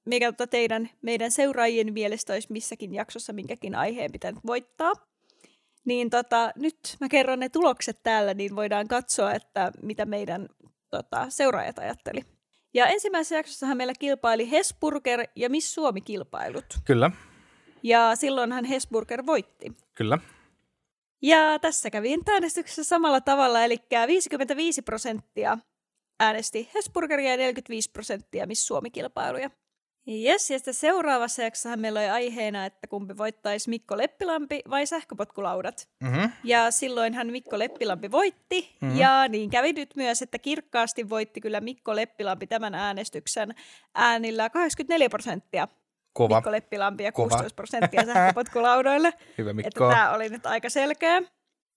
mikä tota teidän, meidän seuraajien mielestä olisi missäkin jaksossa minkäkin aiheen pitänyt voittaa. Niin tota, nyt mä kerron ne tulokset täällä, niin voidaan katsoa, että mitä meidän tota, seuraajat ajatteli. Ja ensimmäisessä jaksossahan meillä kilpaili Hesburger ja Miss Suomi-kilpailut.
Kyllä,
Ja silloinhan Hesburger voitti.
kyllä.
Ja tässä kävi äänestyksessä samalla tavalla, eli 55 prosenttia äänesti Hesburgeria ja 45 prosenttia Miss Suomi-kilpailuja. Jes, ja sitten seuraavassa jaksossahan meillä oli aiheena, että kumpi voittaisi Mikko Leppilampi vai sähköpotkulaudat.
Mm-hmm.
Ja silloinhan Mikko Leppilampi voitti,
Mhm.
mm-hmm. ja niin kävi nyt myös, että kirkkaasti voitti kyllä Mikko Leppilampi tämän äänestyksen äänillä 84 prosenttia
Kova.
Mikko Leppilampi ja
Kova.
16 prosenttia sähköpotkulaudoille. <laughs>
Hyvä
Että
Mikko.
tämä oli nyt aika selkeä.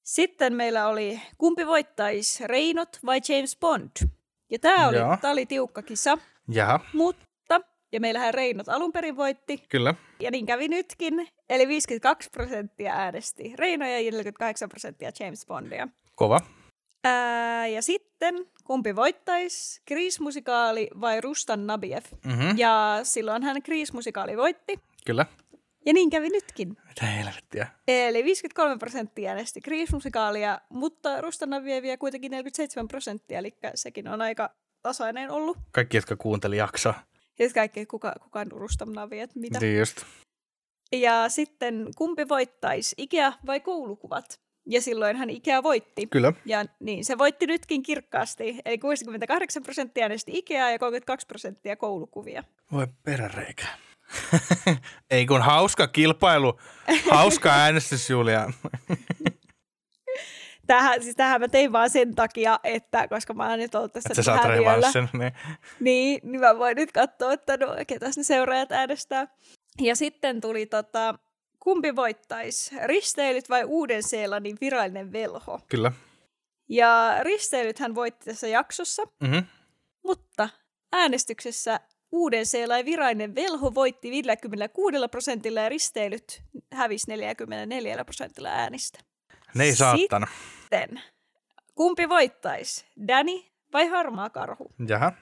Sitten meillä oli, kumpi voittaisi, Reinot vai James Bond? Ja tämä oli,
Joo.
tää oli tiukka kisa,
Jaha,
mutta, ja meillähän Reinot alun perin voitti,
kyllä.
ja niin kävi nytkin, eli 52 prosenttia äänesti Reinoja ja 48 prosenttia James Bondia.
Kova.
Ää, ja sitten, kumpi voittaisi, Grease-musikaali vai Rustan Nabiev?
Mm-hmm.
Ja silloin hän Grease-musikaali voitti,
Kyllä.
ja niin kävi nytkin.
Mitä helvettiä.
Eli 53 prosenttia äänesti Grease-musikaalia, mutta Rustanavieviä kuitenkin 47 prosenttia, eli sekin on aika tasainen ollut.
Kaikki, jotka kuunteli jaksoa.
Ja sitten kaikki, kuka, kuka on Rustanavia, että mitä.
Niin just.
Ja sitten kumpi voittaisi, Ikea vai koulukuvat? Ja silloin hän Ikea voitti.
Kyllä.
Ja niin, se voitti nytkin kirkkaasti. Eli 68 prosenttia äänesti Ikeaa ja 32 prosenttia koulukuvia.
Voi peräreikä. <laughs> Ei kun hauska kilpailu, hauska <laughs> äänestys Julia. <laughs>
Tähän, siis tähän mä tein vaan sen takia, että koska mä oon nyt ollut tässä
Että sä saat revanssin. Niin.
niin, niin mä voin nyt katsoa, että no, ketäs ne seuraajat äänestää. Ja sitten tuli tota, kumpi voittaisi, risteilyt vai Uuden-Seelannin virallinen velho?
Kyllä.
Ja risteilythän voitti tässä jaksossa,
Mm-hmm.
mutta äänestyksessä Uuden-Seelannin virallinen velho voitti 56 prosentilla ja risteilyt hävisi 44 prosentilla äänistä.
Ne ei saattanut.
Sitten, kumpi voittaisi, Danny vai harmaa karhu?
Jaha.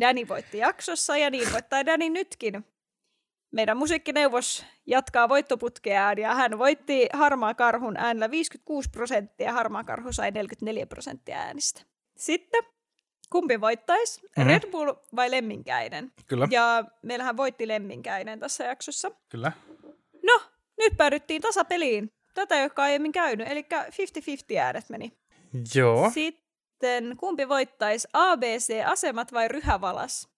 Danny voitti jaksossa ja niin voittaa Danny nytkin. Meidän musiikkineuvos jatkaa voittoputkeaan ja hän voitti Harmaa Karhun äänellä 56 prosenttia ja Harmaa Karhu sai 44 prosenttia äänistä. Sitten, kumpi voittaisi?
Mhm.
Mm-hmm. Red Bull vai Lemminkäinen?
Kyllä.
Ja meillähän voitti Lemminkäinen tässä jaksossa.
Kyllä.
No, nyt päädyttiin tasapeliin. Tätä ei olekaan aiemmin käynyt, eli 50-50 äänet meni.
Joo.
Sitten kumpi voittaisi, ABC-asemat vai ryhävalas?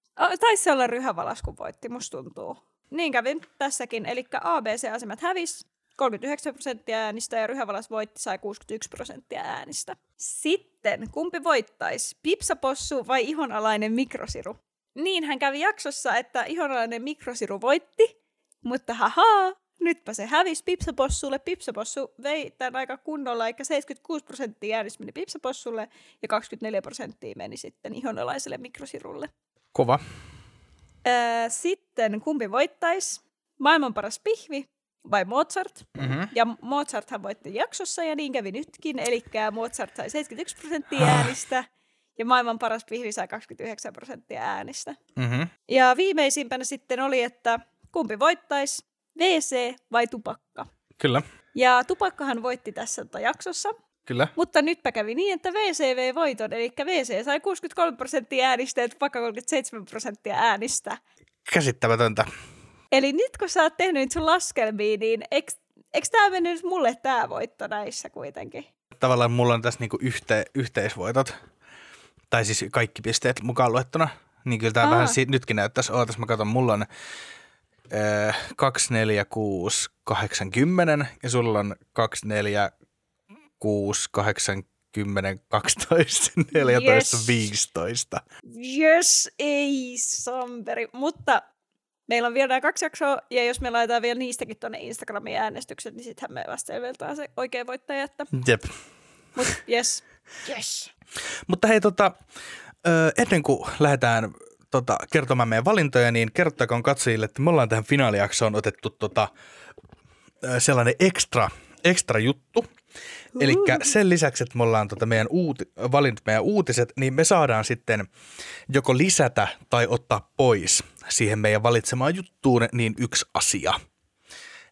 Taisi olla ryhävalas, kun voitti, musta tuntuu. Niin kävi tässäkin, eli ABC-asemat hävis 39 prosenttia äänistä ja ryhävalas voitti, sai 61 prosenttia äänistä. Sitten, kumpi voittaisi, pipsapossu vai ihonalainen mikrosiru? Niin hän kävi jaksossa, että ihonalainen mikrosiru voitti, mutta haha, nytpä se hävisi Pipsapossulle. Pipsapossu vei tämän aika kunnolla, eikä 76 prosenttia äänistä meni Pipsapossulle ja 24 prosenttia meni sitten ihonalaiselle mikrosirulle.
Kova.
Ää, sitten kumpi voittaisi? Maailman paras pihvi vai Mozart?
Mm-hmm.
Ja Mozarthan voitti jaksossa ja niin kävi nytkin, eli Mozart sai 71 prosenttia äänistä ja maailman paras pihvi sai 29 prosenttia äänistä.
Mm-hmm.
Ja viimeisimpänä sitten oli, että kumpi voittaisi, WC vai tupakka?
Kyllä.
Ja tupakkahan voitti tässä tota jaksossa,
Kyllä.
mutta nytpä kävi niin, että vei voiton, eli WC sai 63 prosenttia äänistä ja tupakka 37 prosenttia äänistä.
Käsittämätöntä.
Eli nyt kun sä oot tehnyt nyt sun laskelmia, niin eikö, eikö tämä mennyt nyt mulle tämä voitto näissä kuitenkin?
Tavallaan mulla on tässä niinku yhte, yhteisvoitot. Tai siis kaikki pisteet mukaan luettuna. Niin kyllä tämä vähän si- nytkin näyttäisi. Ootas mä katson, mulla on äh, 2, 4, 6, 8, 10 ja sulla on 2, 4, 6, 8, 10, 12, 14,
Yes.
15.
Yes, ei Samperi. Mutta meillä on vielä nämä kaksi jaksoa, ja jos me laitetaan vielä niistäkin tuonne Instagramiin äänestykset, niin sittenhän me vasta selveltään se oikea voittaja. Että...
Jep.
Mut yes. Yes.
Mutta hei, tota, ennen kuin lähdetään tota, kertomaan meidän valintoja, niin kertotakoon katsojille, että me ollaan tähän finaalijaksoon otettu tota, sellainen ekstra, ekstra juttu. Eli sen lisäksi, että me ollaan tota meidän uuti, valinnut meidän uutiset, niin me saadaan sitten joko lisätä tai ottaa pois siihen meidän valitsemaan juttuun niin yksi asia.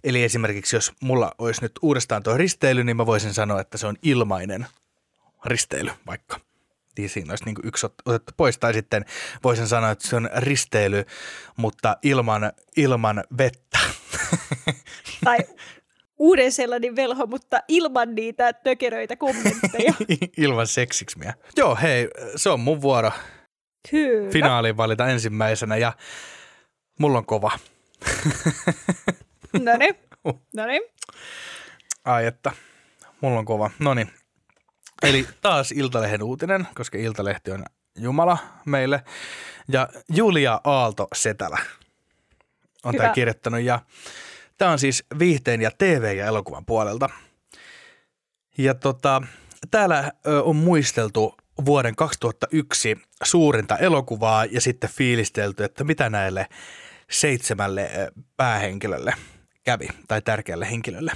Eli esimerkiksi jos mulla olisi nyt uudestaan tuo risteily, niin mä voisin sanoa, että se on ilmainen risteily vaikka. Niin siinä olisi niin yksi ot- otettu pois. Tai sitten voisin sanoa, että se on risteily, mutta ilman, ilman vettä.
Tai uuden sellainen velho, mutta ilman niitä tökeröitä kommentteja. <laughs>
ilman seksiksmiä. Joo, hei, se on mun vuoro
Kyllä.
finaaliin valita ensimmäisenä ja mulla on kova.
No niin. <laughs> No niin.
Ai että, mulla on kova. No niin. Eli taas Iltalehden uutinen, koska Iltalehti on Jumala meille. Ja Julia Aalto Setälä on tämä kirjoittanut. Ja tämä on siis viihteen ja TV- ja elokuvan puolelta. Ja tota, täällä on muisteltu vuoden 2001 suurinta elokuvaa ja sitten fiilistelty, että mitä näille seitsemälle päähenkilölle kävi tai tärkeälle henkilölle.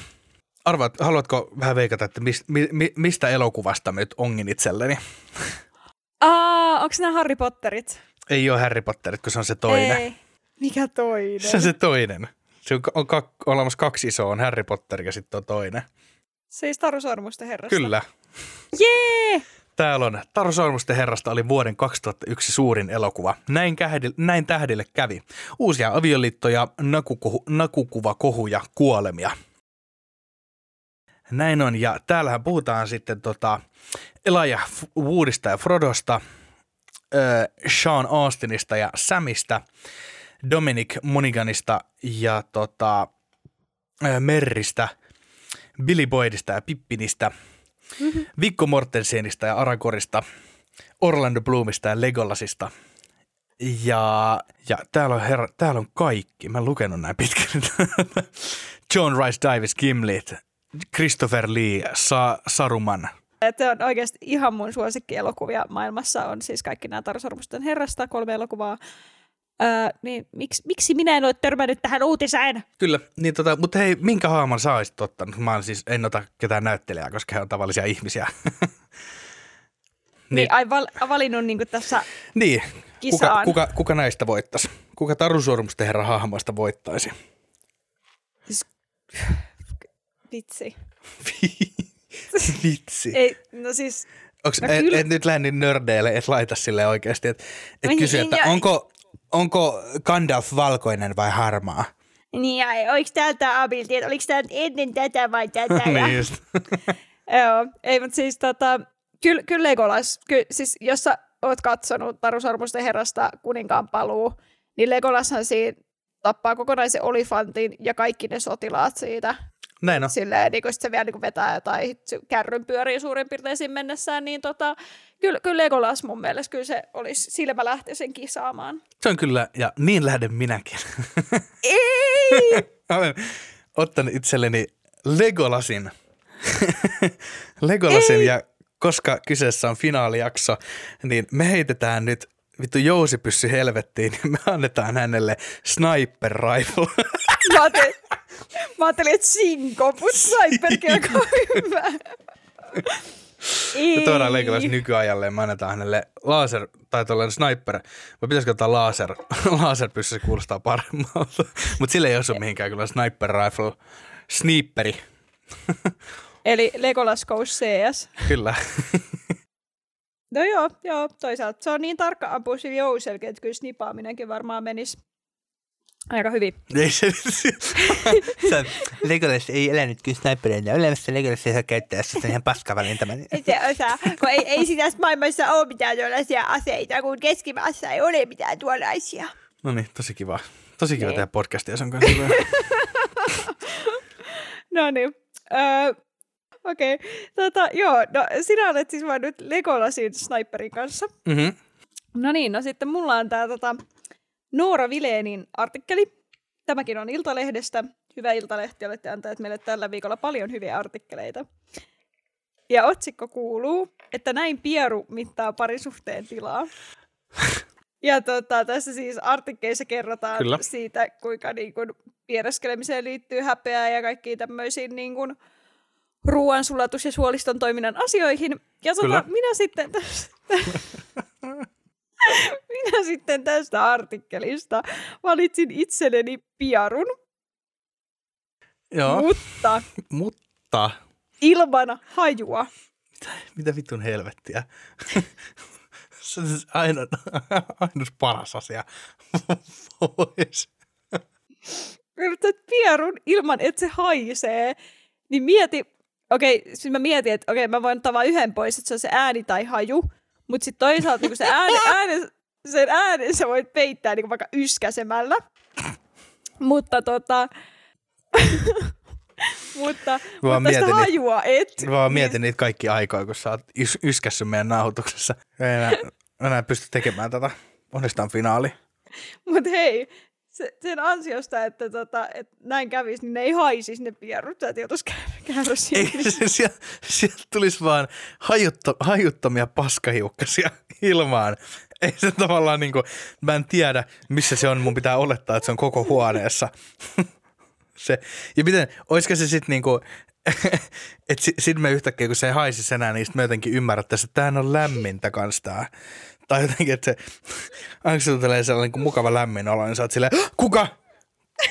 Arvaat, haluatko vähän veikata, että mis, mi, mi, mistä elokuvasta nyt ongin itselleni?
Aa, onko nämä Harry Potterit?
Ei ole Harry Potterit, kun se on se toinen.
Ei. Mikä toinen?
Se on se toinen. Se on, on kak, olemassa kaksi isoa, on Harry Potter ja sitten on toinen.
Siis Taru Sormusten herrasta.
Kyllä.
Jee!
Täällä on Taru Sormusten herrasta oli vuoden 2001 suurin elokuva. Näin, kähdi, näin tähdille kävi. Uusia avioliittoja, nakukohu, nakukuvakohuja, kuolemia. Näin on, ja täällähän puhutaan sitten tota Elijah Woodista ja Frodosta, äh, Sean Austinista ja Samista, Dominic Moniganista ja tota, Merristä, Billy Boydista ja Pippinistä, Viggo Mortensenista ja Aragorista, Orlando Bloomista ja Legolasista. Ja, ja täällä, on herra, täällä on kaikki. Mä en lukenut näin pitkään. <laughs> John Rice Davis Gimli, Christopher Lee, Sa- Saruman.
Se on oikeasti ihan mun suosikkielokuvia maailmassa on siis kaikki nämä Taru Sormusten herrasta, kolme elokuvaa. Öö, niin miksi, miksi minä en ole törmännyt tähän uutiseen?
Kyllä, niin tota, mutta hei, minkä haaman sä olisit ottanut? Mä en siis, en ota ketään näyttelijää, koska he on tavallisia ihmisiä. <laughs>
Niin, niin ai val, valinnut niin tässä
niin, kuka,
Kisaan.
kuka, kuka näistä voittaisi? Kuka Taru Sormusten herran hahmoista voittaisi?
vitsi. <laughs>
Vitsi.
Ei, no siis,
Onks,
No
et, et, nyt lähde nyt nördeille, et laita sille oikeasti, että et
No
kysy,
niin,
että
ja-
onko, onko Gandalf valkoinen vai harmaa?
niin ja oliko täältä abilti, että oliko tämä ennen tätä vai tätä? <laughs>
niin just. <laughs>
Joo, ei, mutta siis tota, kyllä, kyllä Legolas, ky, siis jos sä oot katsonut Taru Sormusten herrasta kuninkaan paluu, niin Legolashan siinä tappaa kokonaisen olifantin ja kaikki ne sotilaat siitä.
Näin on.
Silleen, niin kun se vielä niin vetää jotain kärryn pyöriä suurin piirtein siinä mennessään, niin tota, kyllä, kyllä Legolas mun mielestä kyllä se olisi silmälähtöisen kisaamaan.
Se on kyllä, ja niin lähden minäkin.
Ei! <laughs>
Olen ottanut itselleni Legolasin. <laughs> Legolasin
Ei.
ja koska kyseessä on finaalijakso, niin me heitetään nyt vittu jousipyssy helvettiin, niin me annetaan hänelle sniper rifle. <laughs>
Mä ajattelin, mä ajattelin että sinko, mutta sniperkin on hyvä.
Me tuodaan
Ei.
nykyajalle ja me annetaan hänelle laser, tai tuollainen sniper. Vai pitäisikö ottaa laser? <laughs> Laserpyssy se kuulostaa paremmalta. Mutta sille ei osu mihinkään kyllä sniper rifle. Sniperi,
Eli Legolas goes CS.
kyllä.
No joo, joo, toisaalta se on niin tarkka ampuus sillä jouselkin, että kyllä snipaaminenkin varmaan menisi Aika hyvin. <laughs>
Ei se, se Legolas ei elänyt kyllä snipereilla olemassa. Legolas ei saa käyttää, jos se on ihan paskavalinta. <laughs>
Se osaa, kun ei, ei siinä maailmassa ole mitään tuollaisia aseita, kun keskimaassa ei ole mitään tuollaisia.
No niin, tosi kiva. Tosi kiva
Niin.
tehdä podcastia sun kanssa. <laughs>
No niin. Öö, Okei. Okay. Tota, joo, no sinä olet siis vaan nyt Legolasin sniperin kanssa.
mm-hmm.
No niin, no sitten mulla on tää tota, Noora Vileenin artikkeli. Tämäkin on Iltalehdestä. Hyvä Iltalehti, olette antaneet meille tällä viikolla paljon hyviä artikkeleita. Ja otsikko kuuluu, että näin pieru mittaa parisuhteen tilaa. Ja tota, tässä siis artikkeissa kerrotaan
Kyllä.
siitä, kuinka niin kun, piereskelemiseen liittyy häpeää ja kaikkiin tämmöisiin niin kun, ruoansulatus- ja suoliston toiminnan asioihin. Ja tota, minä sitten tästä, <laughs> minä sitten tästä artikkelista valitsin itselleni piarun,
Joo,
mutta <laughs>
mutta
ilman hajua.
mitä vitun helvettiä. <laughs> se on siis aina, ainut paras asia. Pois.
Yrität pierun ilman, että se haisee. Niin mieti, okei, okay, siis mä mietin, että okei, okay, mä voin ottaa vain yhden pois, että se on se ääni tai haju. Mutta sitten toisaalta niin se ääni, <laughs> ääni, sen äänen sä voit peittää niin vaikka yskäsemällä. Mutta tota... <laughs> mutta,
vaan
mutta sitä
mietin, niin-
hajua et.
Mä vaan mietin niitä kaikki aikoja, kun sä oot ys- yskässyt meidän nauhoituksessa. Ei enää, enää pysty tekemään tätä. Onneksi on finaali.
Mutta hei, se, sen ansiosta, että tota, et näin kävisi, niin ne ei haisisi ne pierut. Sä et joutuisi käydä,
Ei, <laughs> se, sieltä, sieltä tulisi vaan hajutto, hajuttomia paskahiukkasia <laughs> ilmaan. Ei se tavallaan niinku, mä en tiedä missä se on, mun pitää olettaa, että se on koko huoneessa. <laughs> se, ja miten, olisiko se sitten niinku, <laughs> että sit, sit me yhtäkkiä, kun se ei haisisi enää, niin me jotenkin ymmärrettäisiin, että tämähän on lämmintä kans tää. Tai jotenkin, että se, <laughs> aina sulla tulee sellainen niin mukava lämmin olo, niin sä oot silleen, "Hah, kuka?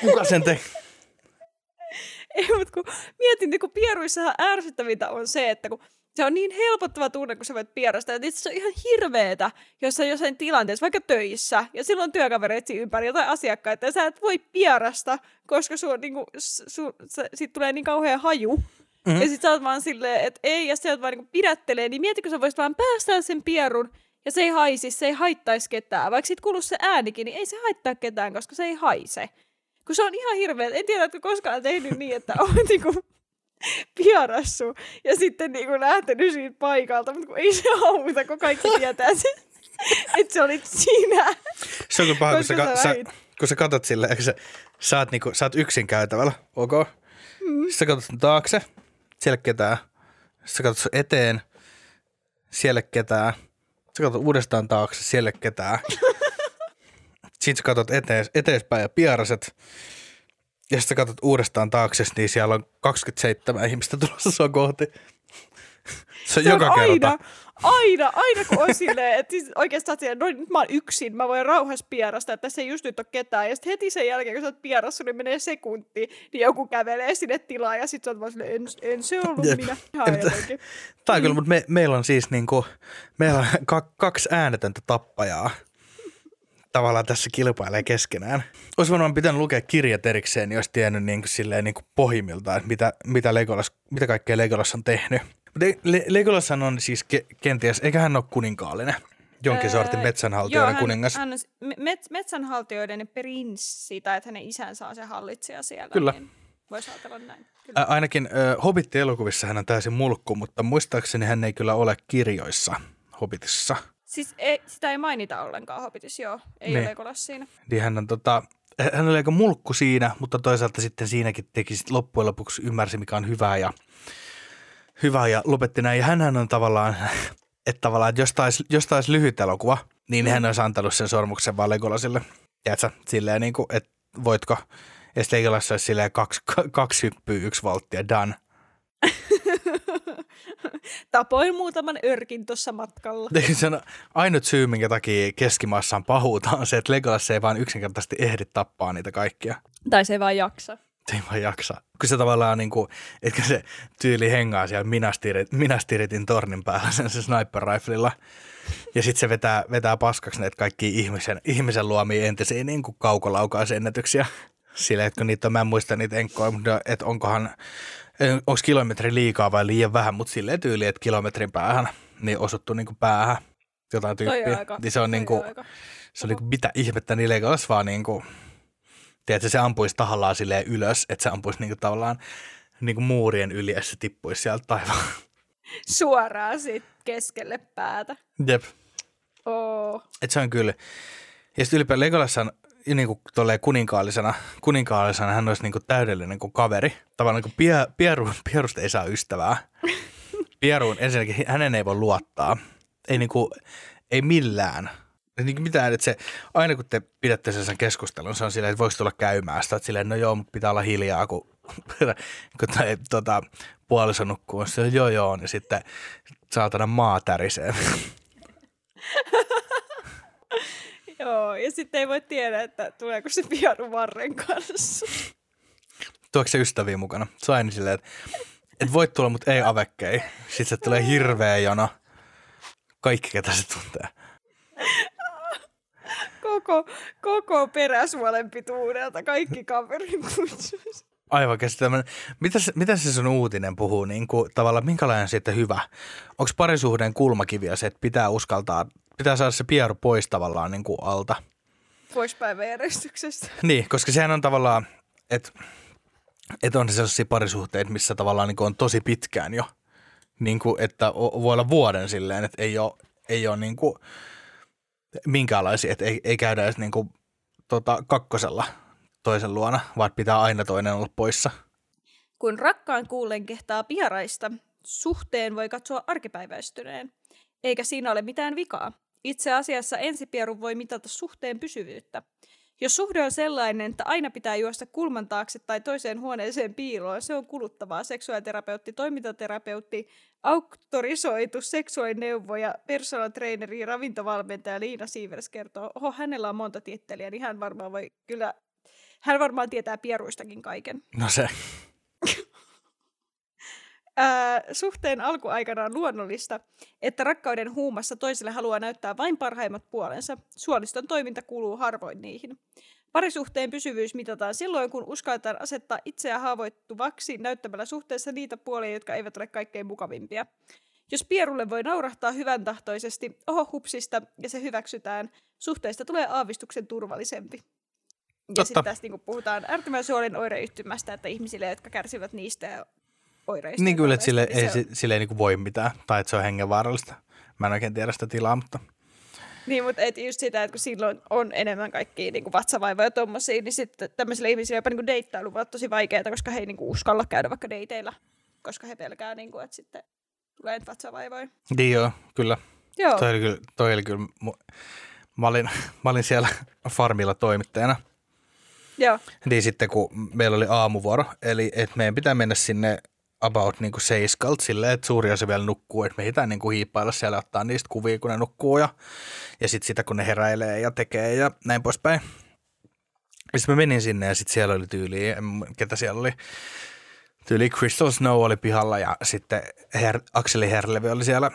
Kuka sen teki? <laughs>
Ei, mutta kun mietin, niin kun pieruissahan ärsyttävintä on se, että kun se on niin helpottava tunne, kun sä voit pierasta. Ja itse se on ihan hirveetä, jos sä jossain tilanteessa, vaikka töissä, ja silloin työkavereet siinä ympäri jotain asiakkaita, ja sä et voi pierasta, koska sun, niin kuin, su, sä, siitä tulee niin kauhean haju. Mm-hmm. Ja sit sä oot vaan silleen, että ei, ja sä oot vaan niin pidättelee, niin mieti, kun sä voisit vaan päästää sen pierun, ja se ei haisisi, se ei haittaisi ketään. Vaikka sit kuuluu se äänikin, niin ei se haittaa ketään, koska se ei haise. Kun se on ihan hirveä. En tiedä, että koskaan tehnyt niin, että on niinku pierassu ja sitten niinku lähtenyt siitä paikalta, mutta kun ei se auta, kun kaikki tietää sen, että se olit sinä.
Se on kyllä paha, kun sä,
sä
sä, kun sä katot silleen, että sä, sä, oot niinku, sä oot yksin käytävällä, ok? Mm. Sitten sä katot sun taakse, siellä ketään. Sitten sä katot sun eteen, siellä ketään. Sä katot uudestaan taakse, siellä ketään. <laughs> Sitten sä katot etees, eteespäin ja piaraset. Ja sitten sä katot uudestaan taakse, niin siellä on 27 ihmistä tulossa sua kohti. Se on
Se
joka
on
kerta.
aina, aina, aina kun on silleen, että siis oikeastaan silleen, no nyt mä oon yksin, mä voin rauhassa pierasta, että tässä ei just nyt ole ketään. Ja sitten heti sen jälkeen, kun sä oot pierassa, niin menee sekunti, niin joku kävelee sinne tilaan ja sitten sä oot vaan silleen, en, en se ollut
Jep.
minä.
Tämä on kyllä, mutta me, meillä on siis niinku, meillä on ka- kaksi äänetöntä tappajaa tavallaan tässä kilpailee keskenään. Olisi varmaan pitänyt lukea kirjat erikseen, niin olisi tiennyt niin kuin silleen niin kuin pohjimmiltaan, että mitä, mitä, Legolas, mitä kaikkea Legolas on tehnyt. Mutta Le- Legolashan on siis ke- kenties, eikä hän ole kuninkaallinen, jonkin sortin
Öö,
metsänhaltijoiden
joo,
kuningas.
Hän, hän on me- met, metsänhaltijoiden prinssi, tai että hänen isänsä on se hallitsija siellä.
Kyllä.
Niin voisi ajatella näin. Kyllä.
Ä, ainakin ö, Hobbit-elokuvissa hän on täysin mulkku, mutta muistaakseni hän ei kyllä ole kirjoissa Hobbitissa.
Siis ei, sitä ei mainita ollenkaan Hobbitissa, joo. Ei
Niin.
ole Legolas siinä.
Niin hän on tota, hän oli aika mulkku siinä, mutta toisaalta sitten siinäkin teki sit loppujen lopuksi ymmärsi, mikä on hyvää ja, hyvää ja lopetti näin. Ja hänhän on tavallaan, <laughs> että tavallaan, että jos olisi, jos tää olisi lyhyt elokuva, niin hän olisi antanut sen sormuksen vaan Legolasille. Tiedätkö, silleen niin kuin, että voitko, ja sitten Legolas olisi silleen kaksi, <laughs> kaksi hyppyä, yksi valttia, done. <laughs> <laughs>
Tapoin muutaman örkin tuossa matkalla. <laughs>
Se on ainut syy, minkä takia keskimaassa on pahuutta, on se, että Legolas ei vaan yksinkertaisesti ehdi tappaa niitä kaikkia.
Tai se ei vaan jaksa.
ei vaan jaksa. Kun se tavallaan niin kuin, että se tyyli hengaa siellä Minastirit, Minastiritin tornin päällä sen se sniper riflella. Ja sitten se vetää, vetää paskaksi näitä kaikki ihmisen, ihmisen luomia entisiä niin kuin kaukolaukaussennätyksiä. Sillä, että kun niitä on, mä en muista niitä enkkoja, mutta että onkohan, onko kilometri liikaa vai liian vähän, mutta silleen tyyli, että kilometrin päähän, niin osuttu niin kuin päähän jotain tyyppiä.
aika.
Niin se on niin kuin, se on niin kuin, mitä ihmettä, niille ei olisi vaan niin kuin, tiedätkö, se ampuisi tahallaan silleen ylös, että se ampuisi niin kuin tavallaan niin kuin muurien yli ja se tippuisi sieltä taivaan.
Suoraan sit keskelle päätä.
Jep.
Oo.
Et se on kyllä. Ja sitten ylipäätään Legolas on niin kuin kuninkaallisena, kuninkaallisena hän olisi niin kuin täydellinen kuin kaveri. Tavallaan niin kuin pie, pieru, pierusta ei saa ystävää. Pieruun ensinnäkin hänen ei voi luottaa. Ei, niin kuin, ei millään. Niin mitään, että se, aina kun te pidätte sen keskustelun, se on silleen, että voisi tulla käymään sitä, että silleen, no joo, mutta pitää olla hiljaa, kun, <laughs> kun tai, tota, puoliso nukkuu. Sitten joo joo, niin sitten saatana maa tärisee. <laughs> <laughs>
Joo, ja sitten ei voi tiedä, että tuleeko se pieru varren kanssa. <laughs>
tuoksi se ystäviä mukana. Aina silleen, että et voit tulla, mutta ei avekkei. Sitten se tulee hirveä jono. Kaikki, ketä se tuntee. <laughs>
Koko, koko peräsuolen pituudelta kaikki kaverin kutsuisi.
Aivan käsittämätön. Mitä se, mitä se sun uutinen puhuu? Niin kuin, tavallaan minkälainen sitten hyvä? Onko parisuhteen kulmakiviä se, että pitää uskaltaa, pitää saada se pieru pois tavallaan niin kuin alta?
Pois päiväjärjestyksestä. <laughs>
Niin, koska sehän on tavallaan, että et on sellaisia parisuhteita, missä tavallaan niin kuin on tosi pitkään jo. Niin kuin, että voi olla vuoden silleen, että ei ole, ei ole niin kuin minkäänlaisia, että ei, ei käydä edes niin kuin, tota, kakkosella toisen luona, vaan pitää aina toinen olla poissa.
Kun rakkaan kuullen kehtaa piaraista, suhteen voi katsoa arkipäiväistyneen. Eikä siinä ole mitään vikaa. Itse asiassa ensipieru voi mitata suhteen pysyvyyttä. Jos suhde on sellainen, että aina pitää juosta kulman taakse tai toiseen huoneeseen piiloon, se on kuluttavaa. Seksuaaliterapeutti, toimintaterapeutti, auktorisoitu seksuaalineuvoja, personal traineri, ravintovalmentaja Liina Siivers kertoo, oho, hänellä on monta titteliä, niin hän varmaan voi kyllä, hän varmaan tietää pieruistakin kaiken.
No se.
Ää, suhteen alkuaikana on luonnollista, että rakkauden huumassa toiselle haluaa näyttää vain parhaimmat puolensa. Suoliston toiminta kuuluu harvoin niihin. Parisuhteen pysyvyys mitataan silloin, kun uskalletaan asettaa itseä haavoittuvaksi näyttämällä suhteessa niitä puolia, jotka eivät ole kaikkein mukavimpia. Jos pierulle voi naurahtaa hyvän tahtoisesti, oho hupsista, ja se hyväksytään, suhteesta tulee aavistuksen turvallisempi. Ja sitten tästä niin puhutaan äärettömän suolin oireyhtymästä, että ihmisille, jotka kärsivät niistä oireista.
Niin kyllä, että sille, ei
niin se
si- sille ei niin kuin voi mitään, tai että se on hengenvaarallista. Mä en oikein tiedä sitä tilaa, mutta
Niin, mutta et just sitä, että kun silloin on enemmän kaikkia niin vatsavaivoja ja tommosia, niin sitten tämmöisille ihmisille jopa niin deittailu voi olla tosi vaikeaa, koska he ei niin uskalla käydä vaikka deiteillä, koska he pelkää, niin kuin, että sitten tulee vatsavaivoja.
niin joo, kyllä.
Joo,
Toi oli kyllä, toi oli kyllä mu- mä, olin, <laughs> mä olin siellä farmilla toimittajana.
joo,
Niin sitten kun meillä oli aamuvuoro, eli että meidän pitää mennä sinne about niin kuin seiskalta silleen, että suuri osa vielä nukkuu, että me ehditään niin hiippailla siellä ja ottaa niistä kuvia, kun ne nukkuu ja, ja sitten sitä, kun ne heräilee ja tekee ja näin poispäin. Sitten mä menin sinne ja sitten siellä oli tyyli, ketä siellä oli, tyyli Crystal Snow oli pihalla ja sitten Her, Akseli Herlevi oli siellä,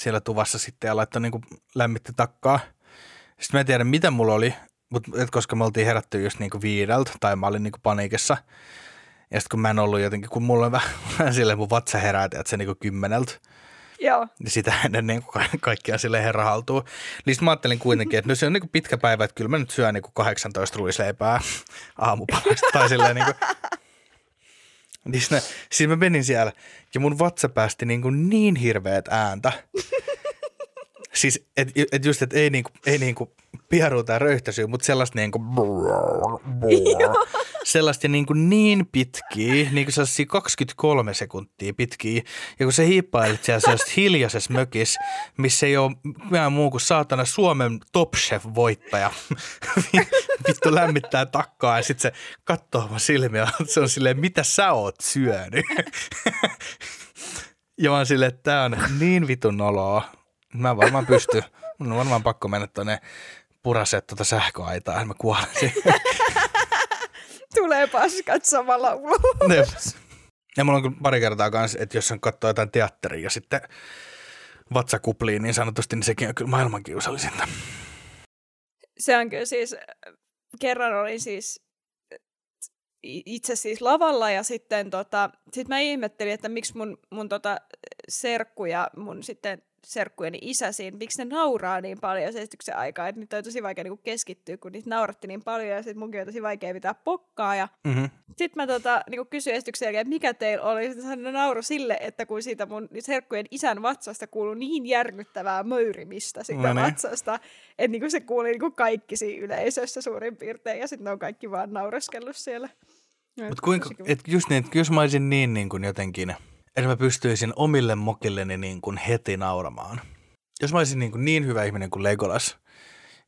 siellä tuvassa sitten ja laittoi niin lämmitti takkaa. Sitten mä en tiedä, mitä mulla oli, mutta koska me oltiin herätty just niinku viideltä tai mä olin niinku paniikissa. Ja sitten kun mä en ollut jotenkin, kun mulla on vähän, <laughs> silleen mun vatsa herää, että se niinku kymmeneltä.
joo,
Niin sitä ennen niin kuin ka- kaikkia sille herra haltuu. Niin mä ajattelin kuitenkin, että no se on niinku pitkä päivä, että kyllä mä nyt syön niinku 18 ruisleipää <laughs> aamupalasta. tai silleen niinku. Niin sinä, siis mä menin siellä ja mun vatsa päästi niinku niin hirveät ääntä. siis et, et just, että ei niinku, ei niinku pieru tai röyhtäisyä, mutta sellaista niinku <laughs> sellaista niinku niin pitkiä, niinku sellaisia 23 sekuntia pitkiä. Ja kun se hiippailit siellä sellaisessa hiljaisessa mökissä, missä ei ole mitään muu kuin saatana Suomen Top Chef-voittaja. <laughs> Vittu lämmittää takkaa ja sitten se katsoo mun silmiä. Se on silleen, mitä sä oot syönyt? <laughs> ja mä oon silleen, että tää on niin vitun noloa. Mä varmaan pysty. Mun on varmaan pakko mennä tonne puraset tuota sähköaitaa, mä kuolen siihen. <laughs>
tulee paskat samalla ulos.
Ja mulla on kyllä pari kertaa kanssa, että jos on katsoo jotain teatteria ja sitten vatsakupliin niin sanotusti, niin sekin on kyllä maailman kiusallisinta.
Se on kyllä siis, kerran olin siis itse siis lavalla ja sitten tota, sit mä ihmettelin, että miksi mun, mun tota serkku ja mun sitten serkkujeni isä siinä, miksi ne nauraa niin paljon se esityksen aikaa, että niitä on tosi vaikea niinku keskittyä, kun niitä nauratti niin paljon ja sitten munkin on tosi vaikea pitää pokkaa ja
Mm-hmm.
sitten mä tota, niinku kysyin esityksen jälkeen, että mikä teillä oli. Sitten hän nauro sille, että kun siitä mun serkkujen isän vatsasta kuului niin järkyttävää möyrimistä siitä
No niin.
vatsasta, että niinku se kuuli niinku kaikki siinä yleisössä suurin piirtein. Ja sitten ne on kaikki vaan naureskellut siellä.
Mutta kuinka, et just niin, että jos mä olisin niin, niin kuin jotenkin, että mä pystyisin omille mokilleni niin kuin heti nauramaan. Jos mä olisin niin, kuin niin hyvä ihminen kuin Legolas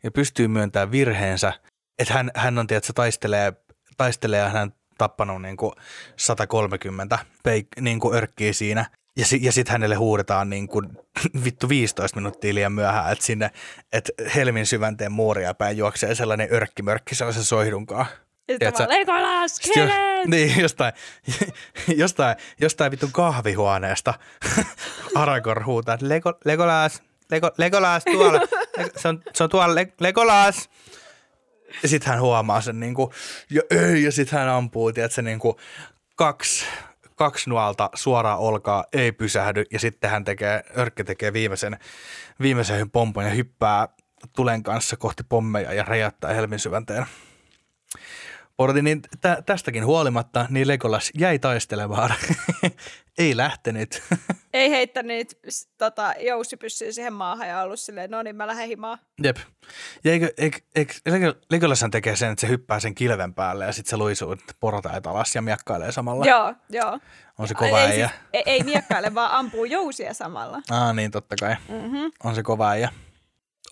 ja pystyy myöntämään virheensä, että hän, hän on, tiedätkö, taistelee, taistelee ja hän tappanut niin kuin 130 peik, niin kuin örkkiä siinä. Ja, si, ja sitten hänelle huudetaan niin kuin, <laughs> vittu 15 minuuttia liian myöhään, että sinne, että helmin syvänteen muuria päin juoksee sellainen örkkimörkki sellaisen soihdunkaan.
Sitten vaan, Legolas,
Sitten jo-! <laughs> Niin, jostain, <laughs> jostain, jostain vittu kahvihuoneesta <laughs> Aragorn huutaa, että Lego, Legolas, Lego, Legolas tuolla, se, on, se on tuolla, Le, Legolas. Ja sitten hän huomaa sen niinku, ja ei, ja sitten hän ampuu, tiedätkö, niinku kaksi, kaksi nuolta suoraan olkaa, ei pysähdy, ja sitten hän tekee, Örkki tekee viimeisen, viimeisen pompon ja hyppää tulen kanssa kohti pommeja ja räjäyttää helmin syvänteen portin, niin tä, tästäkin huolimatta, niin Legolas jäi taistelemaan. <laughs> Ei lähtenyt. <laughs>
Ei heittänyt tota, joussipyssyä siihen maahan ja ollut silleen, no niin mä lähden himaan.
Jep. Ja eikö, eikö, eikö Lego- Legolashan tekee sen, että se hyppää sen kilven päälle ja sitten se luisuu portaat alas ja miakkailee samalla.
Joo, joo.
On se kova
ei,
äijä.
siis, ei, ei miekkaile, <laughs> vaan ampuu jousia samalla.
Ah, niin totta kai.
Mm-hmm.
On se kova äijä.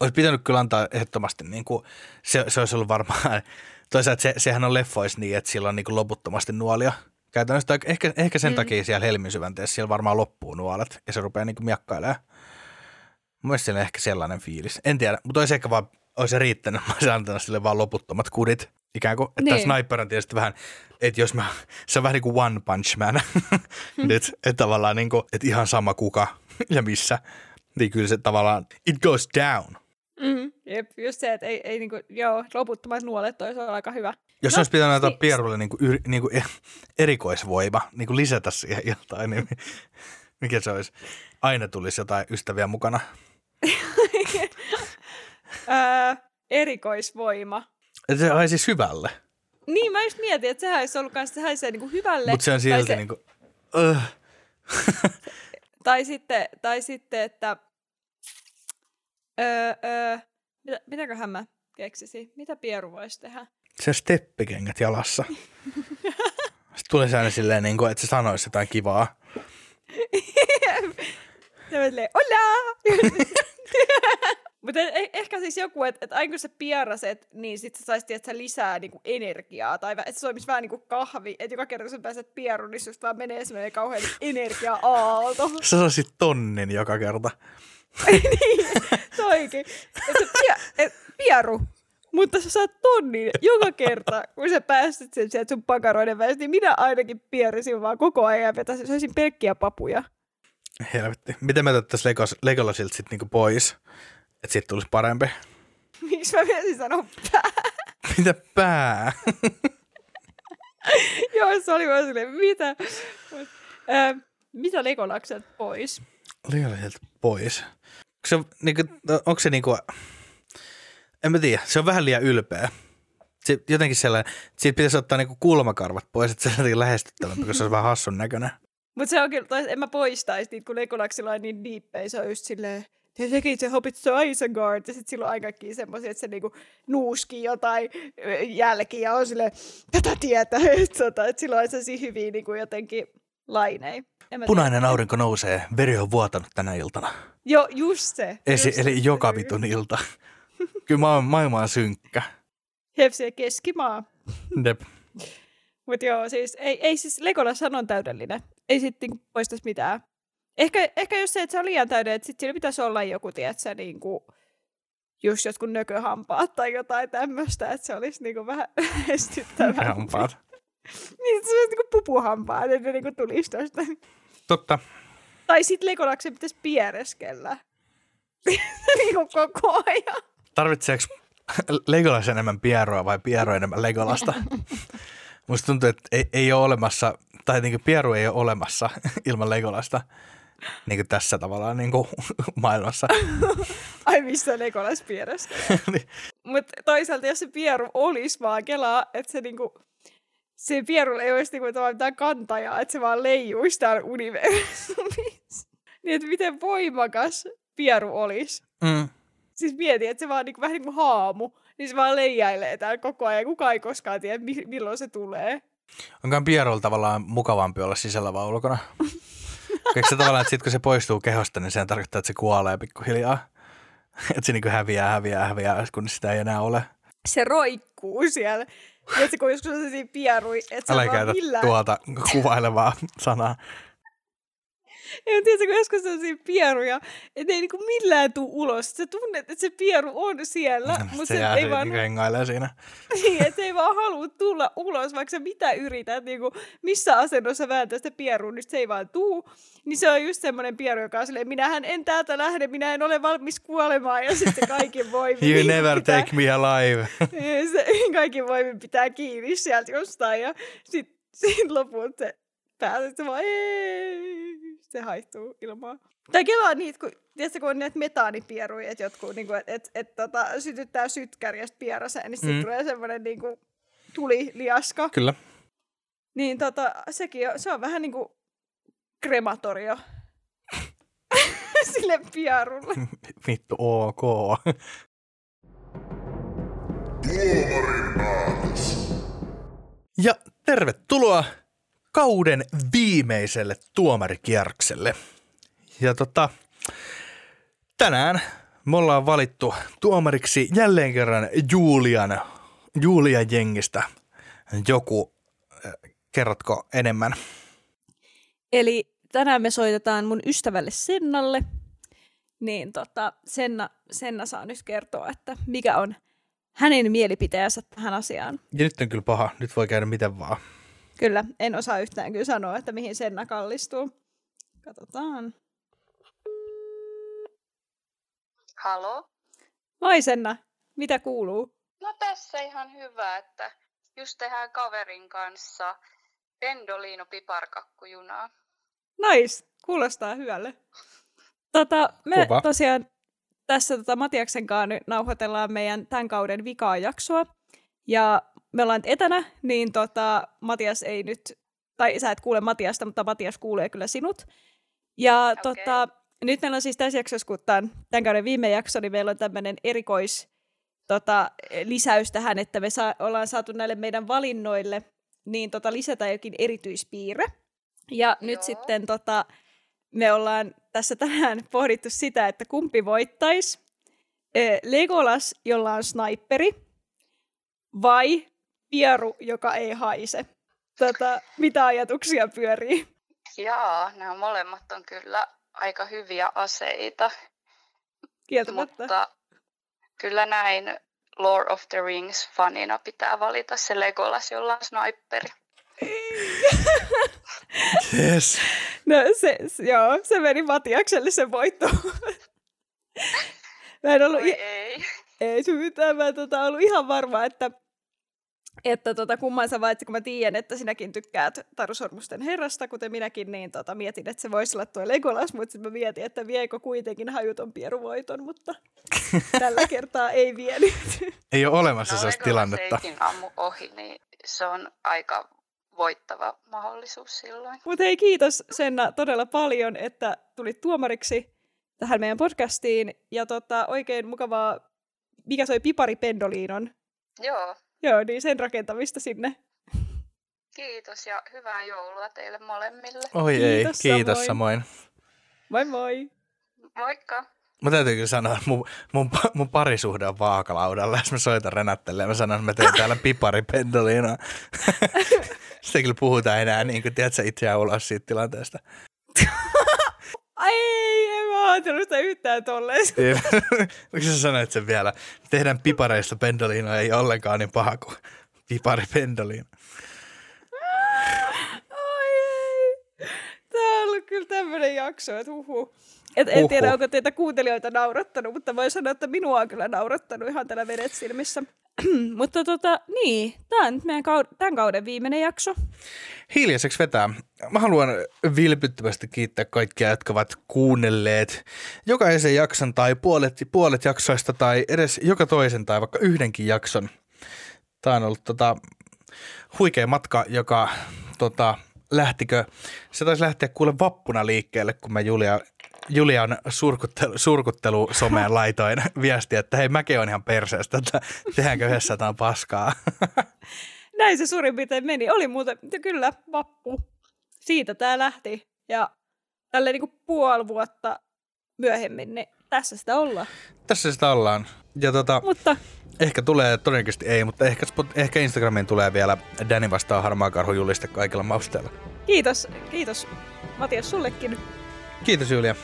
Olisi pitänyt kyllä antaa ehdottomasti, niin kuin, se, se olisi ollut varmaan, toisaalta se, sehän on leffois niin, että sillä on niin kuin loputtomasti nuolia. Käytännössä ehkä, ehkä sen mm. takia siellä helmin syvänteessä siellä varmaan loppuu nuolet ja se rupeaa niin kuin miakkailemaan. Mun mielestä siellä on ehkä sellainen fiilis. En tiedä, mutta olisi ehkä vaan, olisi riittänyt, mä olisin antanut sille vaan loputtomat kudit. Ikään kuin, että niin.
Niin.
sniper on tietysti vähän, että jos mä, se on vähän niin kuin one punch man. <laughs> Nyt, että tavallaan niin kuin, että ihan sama kuka ja missä. Niin kyllä se tavallaan, it goes down.
Mm, jep, just se, että ei, ei niinku, joo, loputtomat nuolet olisi aika hyvä.
Jos
No,
olisi pitänyt antaa
niin-
Pierulle niin kuin, yr, niin kuin erikoisvoima, niin kuin lisätä siihen jotain, niin mikä se olisi? Aina tulisi jotain ystäviä mukana. <laughs>
Öö, erikoisvoima.
Että se haisi syvälle,
Niin, mä just mietin, että sehän olisi ollut kanssa, se haisee niinku hyvälle.
mutta se on silti
se,
niin kuin, uh,
tai, sitten, tai sitten, että öö, öö, mitä, mitäköhän mä keksisin? Mitä Pieru voisi tehdä?
se steppikengät jalassa. Sitten tulee se aina silleen, niin kuin, että se sanoisi jotain kivaa. <laughs>
Ja mä silleen, hola! <laughs> Mutta eh- ehkä siis joku, että et aina kun sä pieraset, niin sit sä saisit tietysti lisää niinku energiaa. Tai että se toimisi vähän niin kuin kahvi. Että joka kerta kun sä pääset pieruun, niin susta vaan menee semmoinen kauhean energia-aalto.
Sä saisit tonnin joka kerta.
Niin, toikin. Että se pie, et, pieru. Mutta sä saat tonnin joka kerta, kun sä pääset sen sieltä sun pakaroiden välistä, niin minä ainakin pierisin vaan koko ajan ja vetäisin, söisin pelkkiä papuja.
Helvetti. Miten me otettaisiin Legolasilta sitten niinku pois? Että siitä tulisi parempi.
Miksi mä vielä sanoa pää?
Mitä pää?
Joo, se oli vaan silleen, mitä? Mut, ää, mitä Legolakset pois?
Legolasilta pois. Se, niinku, onko se niinku, en mä tiedä, se on vähän liian ylpeä. Se, jotenkin sellainen, siitä pitäisi ottaa niinku kulmakarvat pois, että se on jotenkin lähestyttävämpi, koska se on vähän hassun näköinen.
Mutta se on kyllä, tai en mä poistaisi niitä, kun Legolaksilla on niin diippejä, se on just silleen, te sekin se Hobbit so Isengard, ja sitten silloin aikakin semmoisia, että se niinku nuuskii jotain jälkiä ja on silleen, tätä tietä, <laughs> että tota, et silloin on sellaisia hyviä niinku jotenkin mä
Punainen aurinko nousee, veri on vuotanut tänä iltana.
tiedä. Joo, just se.
Esi,
just se.
eli joka vitun ilta. <laughs> Kyllä oon, maailma on synkkä.
Hepsi keskimaa.
Dep.
Mutta joo, siis ei, ei siis Legolas on täydellinen. Ei sitten niinku poistaisi mitään. Ehkä, ehkä just se, että se on liian täydellinen, että sitten sillä pitäisi olla joku, tiedätkö, niinku, just jotkut nököhampaat tai jotain tämmöistä, että se olisi niinku vähän <laughs> estyttävää.
Hampaat. <laughs>
niin, se olisi niinku pupuhampaat, että ne niinku tulisi tosta.
Totta.
Tai sit Legolaksen pitäisi piereskellä. <laughs> niin kuin koko ajan.
Tarvitseeko Legolas enemmän pieroa vai piero enemmän Legolasta? <laughs> Musta tuntuu, että ei, ei ole olemassa, tai niin pieru ei ole olemassa ilman Legolasta niin kuin tässä tavallaan niin kuin maailmassa.
Ai missä Legolas piereskelee.
Niin.
Mutta toisaalta jos se pieru olisi vaan kelaa, että se niinku, se pieru ei olisi niinku tavallaan mitään kantajaa, että se vaan leijuisi täällä universumissa. <laughs> niin että miten voimakas pieru olisi.
mm.
Siis mieti, että se vaan niinku, vähän niin kuin haamu, niin se vaan leijailee täällä koko ajan. Kukaan ei koskaan tiedä, mi- milloin se tulee.
Onkaan pierulla tavallaan mukavampi olla sisällä vai ulkona? <laughs> Eikö se tavallaan, että sit kun se poistuu kehosta, niin se tarkoittaa, että se kuolee pikkuhiljaa? <laughs> Että se niin häviää, häviää, häviää, kun sitä ei enää ole.
Se roikkuu siellä. Ja se kun joskus on sellaisia pierui, että se
Älä
on
käytä
vaan millään...
tuota kuvailevaa sanaa.
Ja tiedätkö, kun joskus sellaisia pieruja, että ei niinku millään tuu ulos. Sä tunnet, että se pieru on siellä, <laughs> mutta
Mm, se
se, ei vaan,
niin siinä.
niin, että se ei vaan halua tulla ulos, vaikka sä mitä yrität, niinku, missä asennossa vääntää sitä pierua, niin se ei vaan tuu. Niin se on just semmoinen pieru, joka on silleen, minähän en täältä lähde, minä en ole valmis kuolemaan, ja sitten kaikki <laughs> voimin.
You
niinku
never
pitää,
take me alive. <laughs>
se, kaikki voimin pitää kiinni sieltä jostain, ja sitten sit lopulta se pääsee, se vaan ei, se haihtuu ilmaan. Tai kelaa niitä, kun, tiedätkö, kun on näitä metaanipieruja, että jotkut niin kuin, et, et, et, tota, sytyttää sytkäri ja sitten pieraseen, niin sitten
Mm.
tulee semmoinen niin kuin, tuliliaska.
Kyllä.
Niin tota, sekin on, se on vähän niin kuin krematorio <laughs> sille pierulle. <laughs>
Vittu, ok.
Tuomarin päätös.
Ja tervetuloa kauden viimeiselle tuomarikierrokselle. Ja tota, tänään me ollaan valittu tuomariksi jälleen kerran Julian, Julian jengistä. Joku, äh, kerrotko enemmän?
Eli tänään me soitetaan mun ystävälle Sennalle. Niin tota, Senna, Senna saa nyt kertoa, että mikä on hänen mielipiteensä tähän asiaan.
Ja nyt on kyllä paha, nyt voi käydä miten vaan.
Kyllä, en osaa yhtään kyllä sanoa, että mihin Senna kallistuu. Katsotaan.
Halo?
Moi Senna, mitä kuuluu?
No tässä ihan hyvä, että just tehdään kaverin kanssa Pendolino piparkakkujunaa.
Nice, kuulostaa hyvälle. Tota, me
Kova.
tosiaan tässä tota Matiaksen kanssa nyt nauhoitellaan meidän tämän kauden vikaa jaksoa. Ja me ollaan etänä, niin tota, Matias ei nyt, tai sä et kuule Matiasta, mutta Matias kuulee kyllä sinut. Ja
Okei.
tota, nyt meillä on siis tässä jaksossa, kun tämän, tämän kauden viime jakso, niin meillä on tämmöinen erikois tota, lisäys tähän, että me saa, ollaan saatu näille meidän valinnoille niin tota, lisätä jokin erityispiirre. Ja nyt
Joo.
sitten tota, me ollaan tässä tänään <laughs> pohdittu sitä, että kumpi voittaisi. Eh, Legolas, jolla on sniperi, vai Pieru, joka ei haise. Tota, mitä ajatuksia pyörii?
Jaa, nämä molemmat on kyllä aika hyviä aseita,
Kieltämättä.
mutta kyllä näin Lord of the Rings fanina pitää valita se Legolas, jolla on sniperi. <laughs>
Yes.
No se, joo, se meni Matiakselle se voitto. Mä en ollut,
Oi ei.
ei mitään, mä en tota, ollut ihan varma, että, että tota, kumman sä valitsit, kun mä tiedän, että sinäkin tykkäät Taru Sormusten herrasta, kuten minäkin, niin tota, mietin, että se voisi olla tuo Legolas, mutta sitten mä mietin, että viekö kuitenkin hajuton pieruvoiton, mutta <laughs> tällä kertaa ei vienyt.
Ei ole olemassa
No
sellaista tilannetta.
eikin ammu ohi, niin se on aika voittava mahdollisuus silloin.
Mutta hei, kiitos Senna todella paljon, että tulit tuomariksi tähän meidän podcastiin. Ja tota, oikein mukavaa, mikä soi Pipari Pendoliinon.
Joo,
Joo, niin sen rakentamista sinne.
kiitos ja hyvää joulua teille molemmille.
Oi
Kiitos
ei, kiitos
samoin.
samoin.
Moi moi!
Moikka!
Mä täytyy kyllä sanoa, että mun, mun, mun parisuhde on vaakalaudalla. Jos mä soitan Renattelle ja mä sanon, että mä teen täällä pipari. <laughs> Sitten kyllä puhuta enää, niin kuin, tiedätkö, itseään ulos siitä tilanteesta. <laughs>
Ai, en mä ajatellut sitä yhtään tolleen. <laughs>
Miksi sä sanoit sen vielä? Tehdään pipareista pendolina ei ollenkaan niin paha kuin pipari pendolina.
Ai ei. Tää on ollut kyllä tämmöinen jakso, että huhu. Et, en tiedä, onko teitä kuuntelijoita naurattanut, mutta voin sanoa, että minua on kyllä naurattanut ihan tällä vedet silmissä. <clears throat> mutta tota, niin, tämä on nyt meidän kau- tämän kauden viimeinen jakso.
Hiljaiseksi vetää. Mä haluan vilpittömästi kiittää kaikkia, jotka ovat kuunnelleet jokaisen jakson tai puolet, puolet jaksoista tai edes joka toisen tai vaikka yhdenkin jakson. Tämä on ollut tota, huikea matka, joka tota, lähtikö, se taisi lähteä kuule vappuna liikkeelle, kun mä Julia, Julian surkuttelu, surkuttelu someen laitoin <laughs> viestiä, että hei mäkin on ihan perseestä, että tehdäänkö yhdessä jotain paskaa. <laughs>
Näin se suurin piirtein meni. Oli muuten, kyllä, vappu. Siitä tämä lähti. Ja tälleen niin kuin puoli vuotta myöhemmin, niin tässä sitä ollaan.
Tässä sitä ollaan. Ja tota,
Mutta
Ehkä tulee, todennäköisesti ei, mutta ehkä, ehkä Instagramiin tulee vielä Danny vastaa harmaa karhu juliste kaikilla mausteilla.
kiitos, kiitos Matias sullekin.
Kiitos Julia.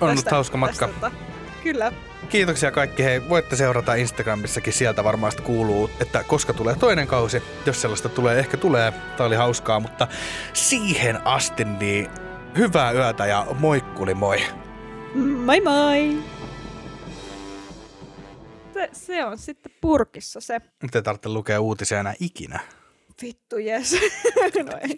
On ollut
tästä-
hauska matka.
tästä, Kyllä.
Kiitoksia kaikki. Hei, voitte seurata Instagramissakin. Sieltä varmaan kuuluu, että koska tulee toinen kausi. Jos sellaista tulee, ehkä tulee. Tämä oli hauskaa, mutta siihen asti niin hyvää yötä ja moikkuli moi.
Moi moi! Se, se on sitten purkissa se.
Nyt ei tarvitse lukea uutisia enää ikinä.
Vittu jes. no ei.